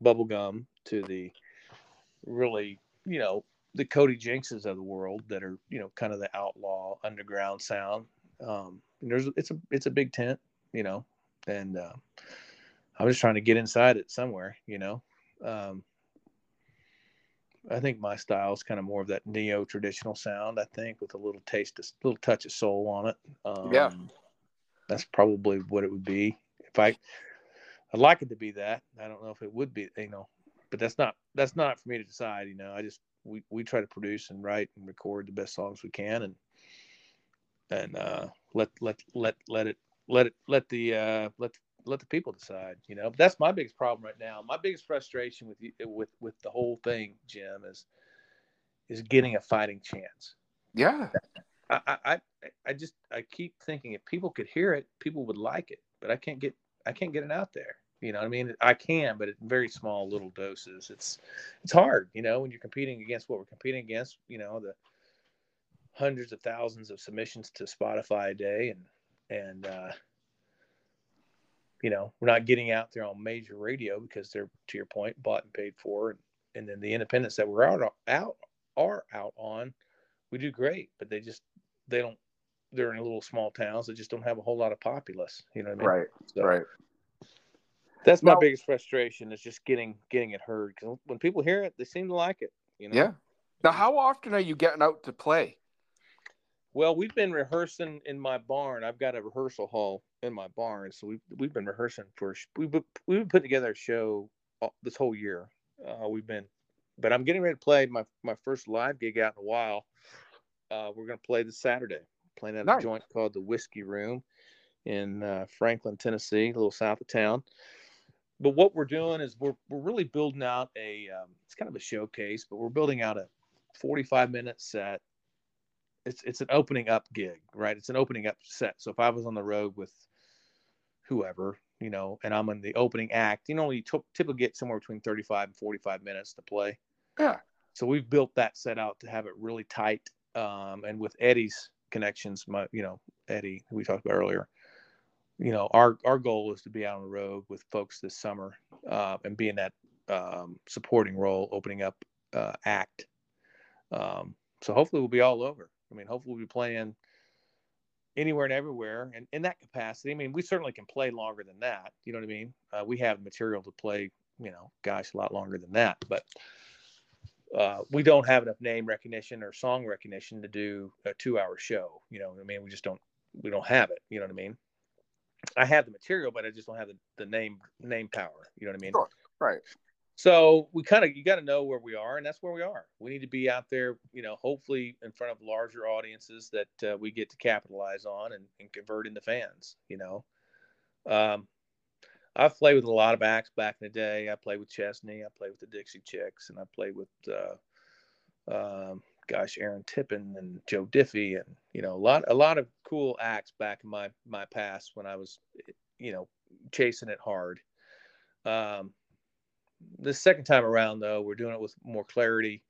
bubblegum to the really you know the Cody Jinkses of the world that are you know kind of the outlaw underground sound. Um, and there's it's a it's a big tent, you know, and uh, I'm just trying to get inside it somewhere, you know. Um, I think my style is kind of more of that neo traditional sound. I think with a little taste, a little touch of soul on it. Um, yeah, that's probably what it would be. If I, I'd like it to be that. I don't know if it would be, you know, but that's not that's not for me to decide. You know, I just we we try to produce and write and record the best songs we can, and and uh, let let let let it let it let the uh, let let the people decide. You know, but that's my biggest problem right now. My biggest frustration with with with the whole thing, Jim, is is getting a fighting chance. Yeah. I, I I just I keep thinking if people could hear it, people would like it, but I can't get I can't get it out there. You know, I mean, I can, but in very small little doses. It's it's hard, you know, when you're competing against what we're competing against. You know, the hundreds of thousands of submissions to Spotify a day, and and uh, you know, we're not getting out there on major radio because they're, to your point, bought and paid for, and and then the independents that we're out out are out on, we do great, but they just they don't. They're in little small towns that just don't have a whole lot of populace. You know what I mean? Right. So, right. That's my now, biggest frustration is just getting getting it heard because when people hear it, they seem to like it. You know. Yeah. Now, how often are you getting out to play? Well, we've been rehearsing in my barn. I've got a rehearsal hall in my barn, so we've we've been rehearsing for we've we've been putting together a show this whole year. Uh, we've been, but I'm getting ready to play my my first live gig out in a while. Uh, we're going to play this Saturday, playing at nice. a joint called the Whiskey Room in uh, Franklin, Tennessee, a little south of town but what we're doing is we're, we're really building out a um, it's kind of a showcase but we're building out a 45 minute set it's it's an opening up gig right it's an opening up set so if i was on the road with whoever you know and i'm in the opening act you know you t- typically get somewhere between 35 and 45 minutes to play yeah so we've built that set out to have it really tight um, and with eddie's connections my you know eddie who we talked about earlier you know, our our goal is to be out on the road with folks this summer uh, and be in that um, supporting role, opening up uh, act. Um, so hopefully we'll be all over. I mean, hopefully we'll be playing anywhere and everywhere, and in that capacity. I mean, we certainly can play longer than that. You know what I mean? Uh, we have material to play. You know, gosh, a lot longer than that, but. Uh, we don't have enough name recognition or song recognition to do a two-hour show. You know, I mean, we just don't we don't have it. You know what I mean? I have the material, but I just don't have the, the name name power. You know what I mean? Sure. Right. So we kind of you got to know where we are, and that's where we are. We need to be out there, you know, hopefully in front of larger audiences that uh, we get to capitalize on and, and convert into fans. You know, um, I've played with a lot of acts back in the day. I played with Chesney, I played with the Dixie Chicks, and I played with, uh, um, gosh, Aaron Tippin and Joe Diffie, and you know, a lot a lot of cool acts back in my my past when I was, you know, chasing it hard. Um, the second time around, though, we're doing it with more clarity,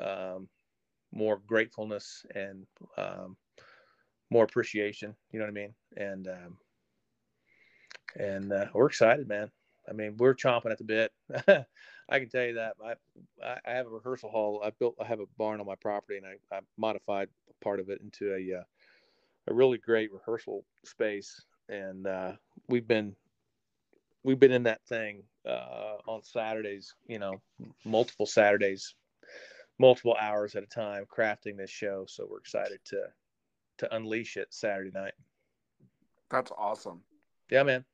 um, more gratefulness, and um, more appreciation. You know what I mean? And um, and uh, we're excited, man. I mean, we're chomping at the bit. I can tell you that. I I have a rehearsal hall. I built. I have a barn on my property, and I, I modified part of it into a uh, a really great rehearsal space. And uh, we've been we've been in that thing uh, on Saturdays, you know, multiple Saturdays, multiple hours at a time, crafting this show. So we're excited to to unleash it Saturday night. That's awesome. Yeah, man.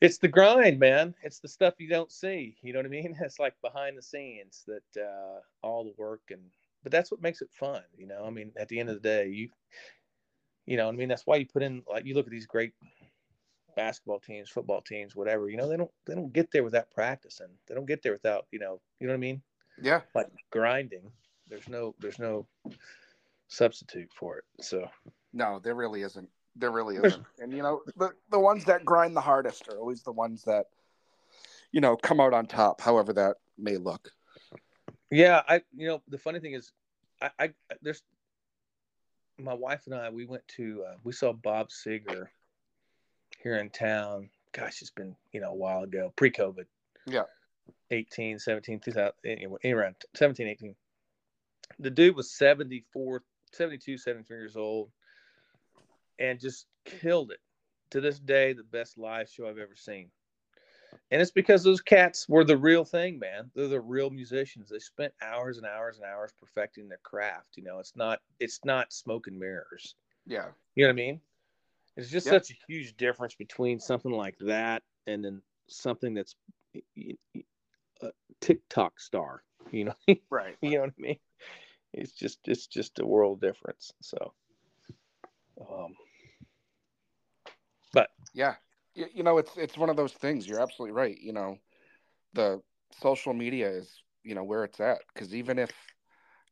It's the grind, man. It's the stuff you don't see. You know what I mean? It's like behind the scenes that uh, all the work and but that's what makes it fun. You know, I mean, at the end of the day, you you know, I mean, that's why you put in like you look at these great basketball teams, football teams, whatever, you know, they don't they don't get there without practicing. They don't get there without, you know, you know what I mean? Yeah. Like grinding. There's no there's no substitute for it. So No, there really isn't. There really isn't. And you know, the the ones that grind the hardest are always the ones that you know, come out on top, however that may look. Yeah, I you know, the funny thing is I, I there's my wife and I we went to uh, we saw Bob Seger here in town. Gosh, it's been, you know, a while ago, pre COVID. Yeah. 18, 17, 2000, anyway, around 17, 18. The dude was 74, 72, 73 years old and just killed it. To this day, the best live show I've ever seen. And it's because those cats were the real thing, man. They're the real musicians. They spent hours and hours and hours perfecting their craft. You know, it's not it's not smoke and mirrors. Yeah. You know what I mean? It's just Yeah. such a huge difference between something like that and then something that's a TikTok star. You know, Right. you know what I mean? It's just it's just a world difference. So, um, but Yeah. You, you know, it's it's one of those things. You're absolutely right. You know, the social media is, you know, where it's at because even if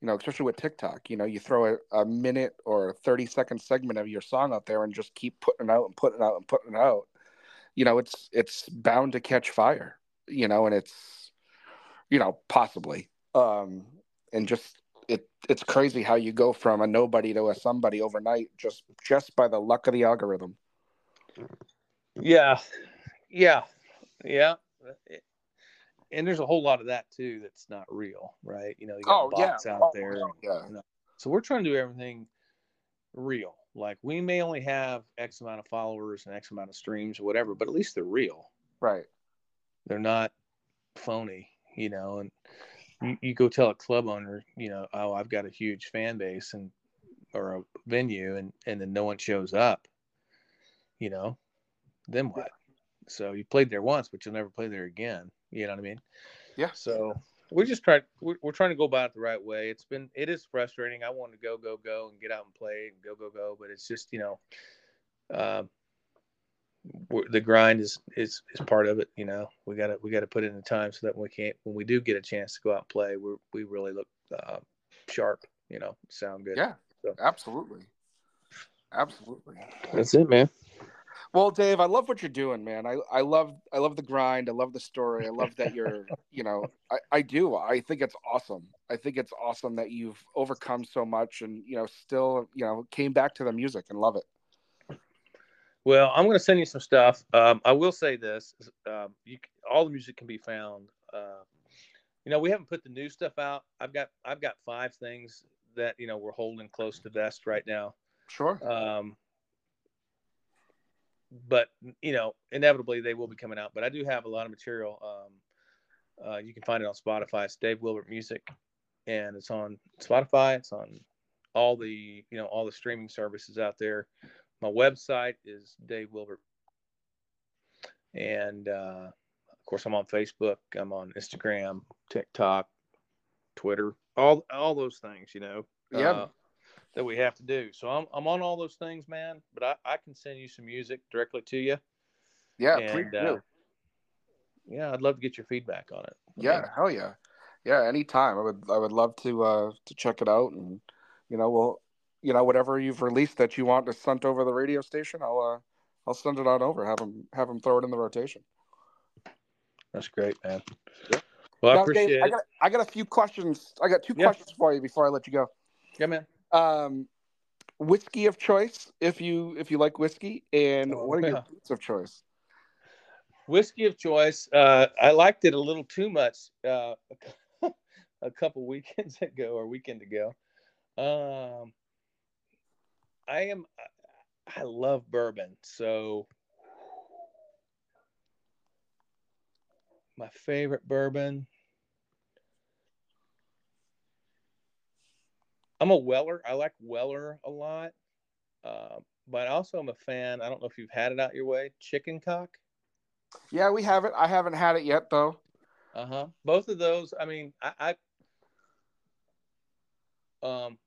you know, especially with TikTok, you know, you throw a, a minute or a 30 second segment of your song out there and just keep putting it out and putting it out and putting it out, you know, it's it's bound to catch fire, you know, and it's you know, possibly. Um and just it it's crazy how you go from a nobody to a somebody overnight just just by the luck of the algorithm. yeah, yeah, yeah. And there's a whole lot of that too that's not real, right? You know, you got Oh, yeah. bots out Oh, there. and- yeah. you know. So we're trying to do everything real. Like we may only have X amount of followers and X amount of streams or whatever, but at least they're real. Right. They're not phony, you know. And you, you go tell a club owner, you know, oh, I've got a huge fan base and or a venue, and and then no one shows up, you know, then what? So you played there once, but you'll never play there again. You know what I mean? Yeah. So we just try. We're, we're trying to go about it the right way. It's been it is frustrating. I want to go go go and get out and play and go go go, but it's just you know, uh, the grind is is is part of it. You know, we got to we got to put in the time so that when we can't when we do get a chance to go out and play, we we really look uh, sharp. You know, sound good. Yeah. So- Absolutely. Absolutely. That's it, man. Well, Dave, I love what you're doing, man. I, I love I love the grind. I love the story. I love that you're, you know, I, I do. I think it's awesome. I think it's awesome that you've overcome so much and, you know, still, you know, came back to the music and love it. Well, I'm going to send you some stuff. Um, I will say this: um, you, all the music can be found. Uh, you know, we haven't put the new stuff out. I've got I've got five things that you know we're holding close to vest right now. Sure. Um, but you know, inevitably they will be coming out. But I do have a lot of material. Um, uh, you can find it on Spotify. It's Dave Wilbert Music, and it's on Spotify. It's on all the you know all the streaming services out there. My website is Dave Wilbert, and uh, of course I'm on Facebook. I'm on Instagram, TikTok, Twitter, all all those things. You know. Yeah. Uh, that we have to do. So I'm I'm on all those things, man. But I, I can send you some music directly to you. Yeah, and, please uh, do. yeah, I'd love to get your feedback on it. Yeah, mean, hell yeah, yeah. Anytime, I would I would love to uh to check it out, and you know, we'll you know whatever you've released that you want to send over the radio station, I'll uh I'll send it on over. Have them have them throw it in the rotation. that's great, man. Yeah. Well, I appreciate Dave, it. I got I got a few questions. I got two Yeah. questions for you before I let you go. yeah, man. Um, whiskey of choice, if you if you like whiskey, and Oh, what are your yeah. boots of choice? Whiskey of choice. Uh, I liked it a little too much uh, a couple weekends ago or weekend ago. Um, I am. I love bourbon, so my favorite bourbon. I'm a Weller. I like Weller a lot, uh, but also I'm a fan. I don't know if you've had it out your way. Chicken cock. Yeah, we have it. I haven't had it yet though. Uh huh. Both of those. I mean, I, I um,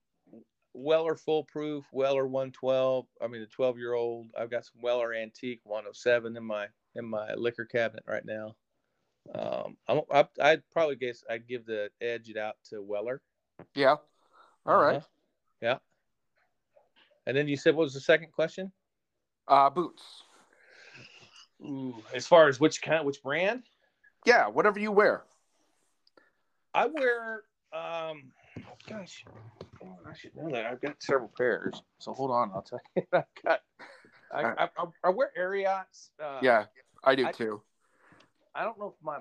Weller full proof, Weller 112. I mean, the 12 year old. I've got some Weller antique 107 in my in my liquor cabinet right now. Um, I'm, I, I'd probably guess I'd give the edge it out to Weller. Yeah. All right. Uh-huh. Yeah. And then you said, what was the second question? Uh, boots. Ooh, as far as which kind, which brand? Yeah, whatever you wear. I wear, um, gosh, oh, I should know that. I've got several pairs. So hold on, I'll tell you. I've got, I, I, I, I wear Ariats. Uh, Yeah, I do I- too. I don't know if my,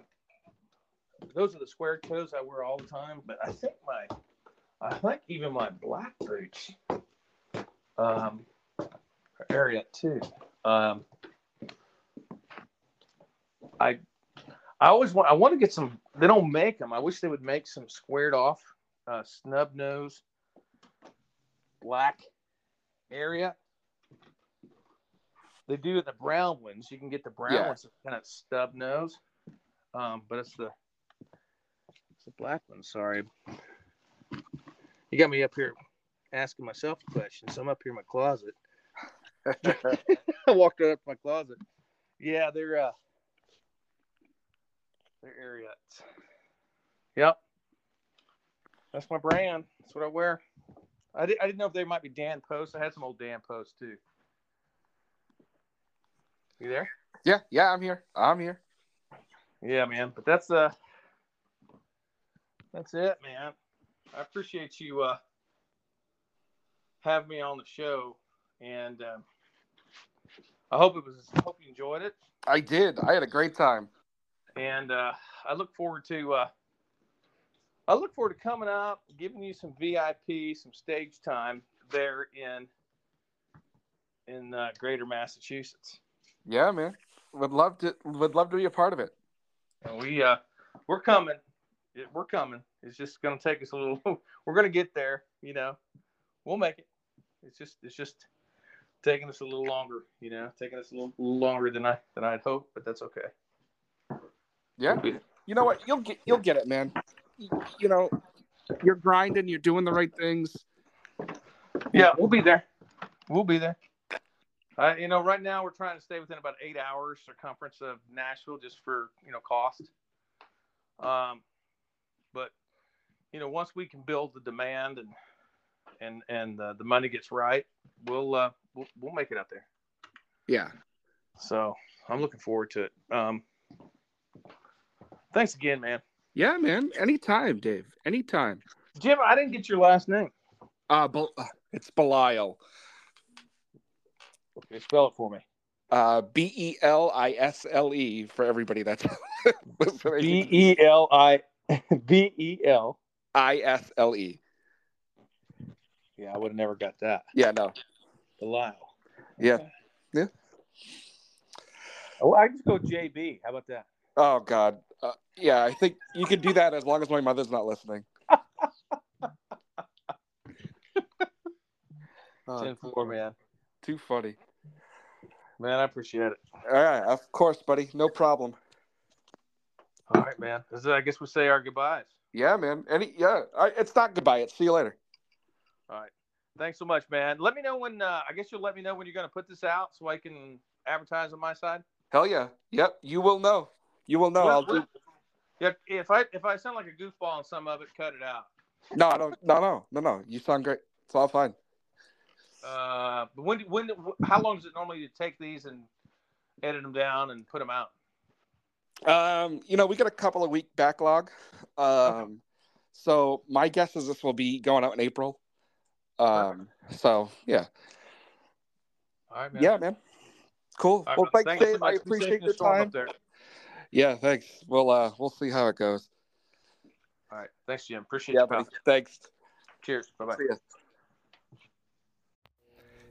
those are the square toes I wear all the time, but I think my, I think even my black boots, um, are Ariat too. Um, I, I always want, I want to get some, they don't make them. I wish they would make some squared off, uh, snub nose, black Ariat. They do the brown ones. You can get the brown Yeah. ones kind of stub nose, um, but it's the it's the black one. Sorry, you got me up here asking myself a question. So I'm up here in my closet. I walked right up to my closet. Yeah, they're uh, they're Ariats. Yep, that's my brand. That's what I wear. I, did, I didn't know if they might be Dan Post. I had some old Dan Post too. You there? yeah, yeah, I'm here. I'm here. Yeah, man. But that's uh that's it, man. I appreciate you uh having me on the show and um I hope it was I hope you enjoyed it. I did. I had a great time. And uh I look forward to uh I look forward to coming up, giving you some VIP, some stage time there in in uh, greater Massachusetts. Yeah, man. Would love to. Would love to be a part of it. And we uh we're coming. We're coming. It's just gonna take us a little we're gonna get there, you know. We'll make it. It's just it's just taking us a little longer, you know, taking us a little, little longer than I than I'd hoped, but that's okay. Yeah. You know what? You'll get. You'll get it, man. You, you know, you're grinding. You're doing the right things. Yeah, we'll be there. We'll be there. Uh, you know, right now we're trying to stay within about eight hours circumference of Nashville, just for you know cost. Um, but you know, once we can build the demand and and and uh, the money gets right, we'll uh, we'll we'll make it out there. Yeah. So I'm looking forward to it. Um, thanks again, man. Yeah, man. Anytime, Dave. Anytime. Jim, I didn't get your last name. Uh, Bel- it's Belisle. Okay, spell it for me. Uh, B E L I S L E for everybody that's listening. B E L I B E L. I S L E. Yeah, I would have never got that. Yeah, no. Belisle. Yeah. Okay. Yeah. Oh, I just go JB. How about that? Oh God. Uh, yeah, I think you could do that as long as my mother's not listening. Oh, Ten four, man. too funny. Man, I appreciate it. All right, of course, buddy. No problem. All right, man. This is, I guess we say our goodbyes. Yeah, man. Any yeah, I, it's not goodbye. It's see you later. All right. Thanks so much, man. Let me know when. Uh, I guess you'll let me know when you're going to put this out, so I can advertise on my side. Hell yeah. Yep. You will know. You will know. Well, I'll do. Yeah, if I if I sound like a goofball on some of it, cut it out. No, I don't. no, no, no, no. You sound great. It's all fine. Uh, but when when how long does it normally take these and edit them down and put them out? Um, you know, we got a couple of week backlog. Um, so my guess is this will be going out in April. Um, so yeah, All right, man. yeah, man. Cool. All right, well, man. thanks, so Dave. much. I appreciate the your time. Up there. Yeah, thanks. We'll uh, we'll see how it goes. All right. Thanks, Jim. Appreciate Yeah, you. pal. buddy. Thanks. Cheers. Bye bye. See ya.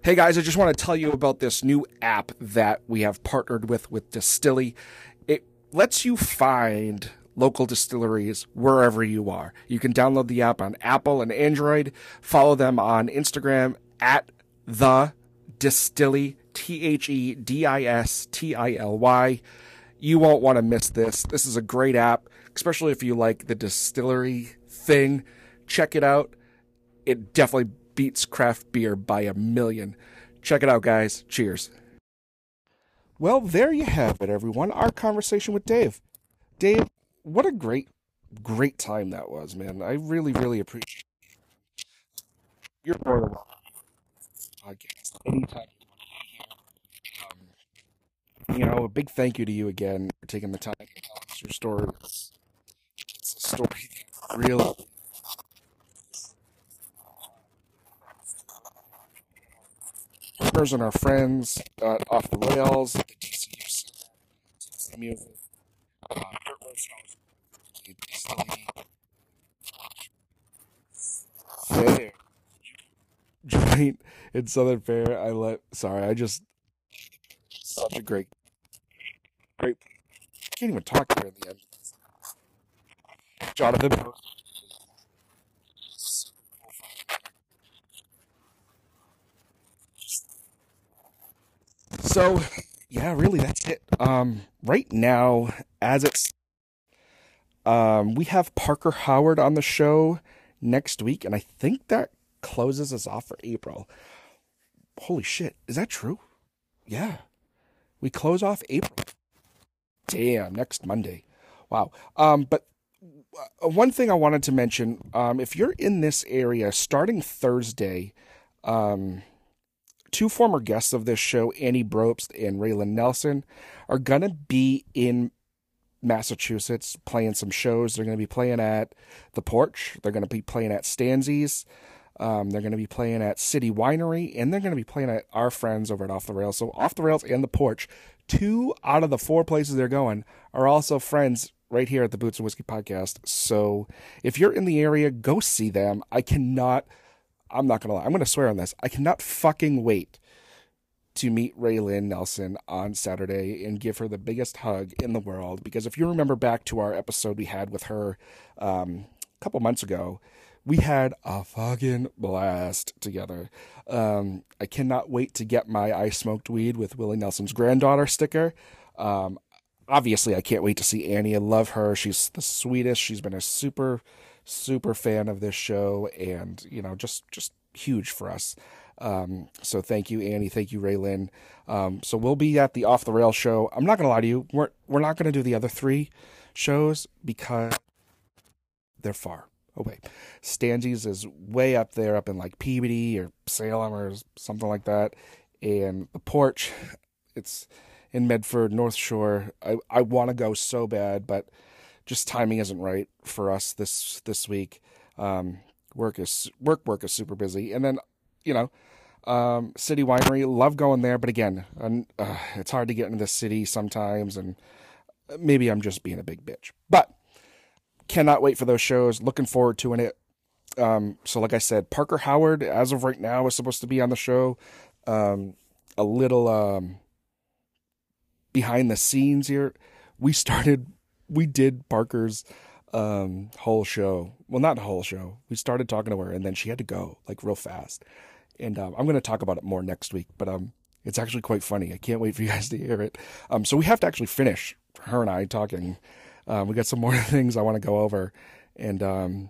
Hey guys, I just want to tell you about this new app that we have partnered with with Distilly. Lets you find local distilleries wherever you are. You can download the app on Apple and Android. Follow them on Instagram at the Distilly T H E D I S T I L Y. You won't want to miss this. This is a great app, especially if you like the distillery thing. Check it out it definitely beats craft beer by a million. Check it out, guys. Cheers. Well, there you have it, everyone. Our conversation with Dave. Dave, what a great, great time that was, man. I really, really appreciate it. You're more than welcome. Podcast anytime you want to be here. Um, you know, a big thank you to you again for taking the time to tell us your story. It's a story that really partners and our friends got off the rails, the Tipsee Music, uh, Fair, joint in Southern Fare. I let, sorry, I just, such a great, great, can't even talk here in the end. Jonathan. So, yeah, really, that's it. Um, right now, as it's, um, we have Parker Howard on the show next week, and I think that closes us off for April. Holy shit, is that true? Yeah, we close off April. Damn, next Monday. Wow. Um, but uh, one thing I wanted to mention, um, if you're in this area, starting Thursday, um, two former guests of this show, Annie Brobst and Raelyn Nelson, are going to be in Massachusetts playing some shows. They're going to be playing at The Porch. They're going to be playing at Stanzies. Um, they're going to be playing at City Winery. And they're going to be playing at our friends over at Off the Rails. So, Off the Rails and The Porch, two out of the four places they're going, are also friends right here at the Boots and Whiskey podcast. So, if you're in the area, go see them. I cannot I'm not gonna lie. I'm gonna swear on this. I cannot fucking wait to meet Raelyn Nelson on Saturday and give her the biggest hug in the world. Because if you remember back to our episode we had with her um, a couple months ago, we had a fucking blast together. Um, I cannot wait to get my I smoked weed with Willie Nelson's granddaughter sticker. Um, obviously, I can't wait to see Annie. I love her. She's the sweetest. She's been a super super fan of this show and you know just just huge for us. Um, so thank you annie. Thank you Raelyn um, so we'll be at the off the rail show. I'm not gonna lie to you. We're, we're not gonna do the other three shows because they're far away. Stanzies is way up there up in like peabody or salem or something like that. And the porch it's in medford north shore. I, I want to go so bad but just timing isn't right for us this this week. Um, work is work work is super busy, and then you know Um, city Winery, love going there, but again, uh, it's hard to get into the city sometimes, and maybe I'm just being a big bitch. But cannot wait for those shows. Looking forward to it. Um, so, like I said, Parker Howard, as of right now, is supposed to be on the show. Um, a little um, behind the scenes here. We started, we did Parker's um, whole show. Well, not whole show. We started talking to her, and then she had to go like real fast. And um, I'm going to talk about it more next week. But um, it's actually quite funny. I can't wait for you guys to hear it. Um, so we have to actually finish her and I talking. Um, we got some more things I want to go over, and um,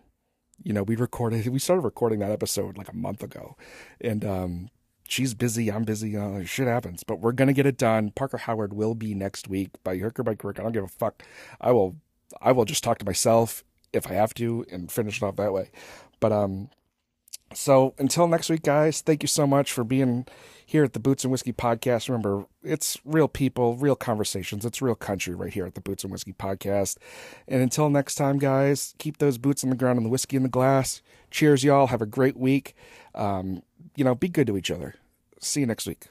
you know, we recorded. We started recording that episode like a month ago, and um, she's busy. I'm busy. Uh, shit happens, but we're gonna get it done. Parker Howard will be next week by hook or by crook. I don't give a fuck. I will I will just talk to myself if I have to and finish it off that way. But um so until next week guys, thank you so much for being here at the Boots and Whiskey podcast. Remember, it's real people, real conversations. It's real country right here at the Boots and Whiskey podcast. And until next time guys, keep those boots on the ground and the whiskey in the glass. Cheers y'all. Have a great week. Um, you know, be good to each other. See you next week.